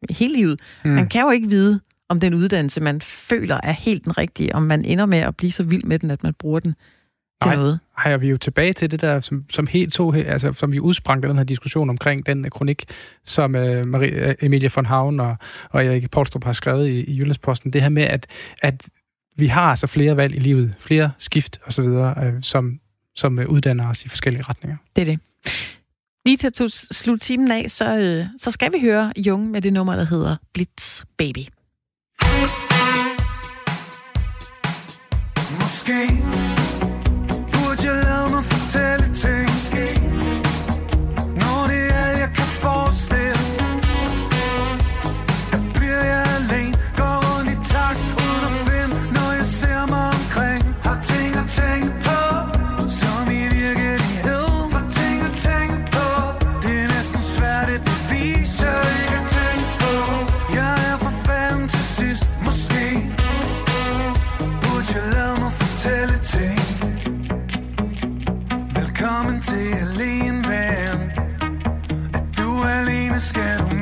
hele livet. Mm. Man kan jo ikke vide, om den uddannelse, man føler er helt den rigtige, om man ender med at blive så vild med den, at man bruger den til Ej, noget. Ej, vi jo tilbage til det der, som, som helt to, altså som vi udsprang den her diskussion omkring den kronik, som uh, Marie, Emilie von Havn og, og Erik Poulstrup har skrevet i, i Jyllandsposten. Det her med, at, at vi har altså flere valg i livet, flere skift osv., uh, som, som uh, uddanner os i forskellige retninger. Det er det. Lige til at slutte timen af, så, øh, så skal vi høre Jung med det nummer, der hedder Blitz Baby. Måske Velkommen til alene væren Er du alene, skal du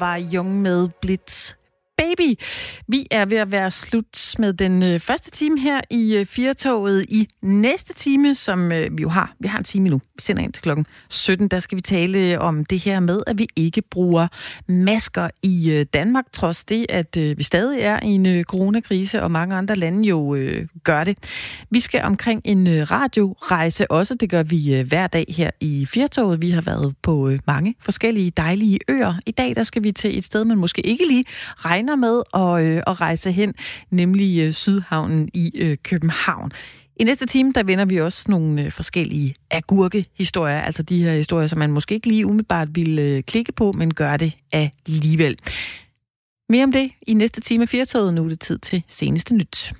var Jung med Blitz Baby. Vi er ved at være slut med den øh, første time her i øh, Firtoget. I næste time, som øh, vi jo har, vi har en time nu, vi sender ind til klokken 17, der skal vi tale øh, om det her med, at vi ikke bruger masker i øh, Danmark, trods det, at øh, vi stadig er i en øh, coronakrise, og mange andre lande jo øh, gør det. Vi skal omkring en øh, radiorejse også, det gør vi øh, hver dag her i Firtoget. Vi har været på øh, mange forskellige dejlige øer. I dag, der skal vi til et sted, man måske ikke lige regner med og øh, Øh, at rejse hen, nemlig øh, Sydhavnen i øh, København. I næste time, der vender vi også nogle øh, forskellige agurkehistorier, altså de her historier, som man måske ikke lige umiddelbart vil øh, klikke på, men gør det alligevel. Mere om det i næste time af Firtoget. Nu er det tid til seneste nyt.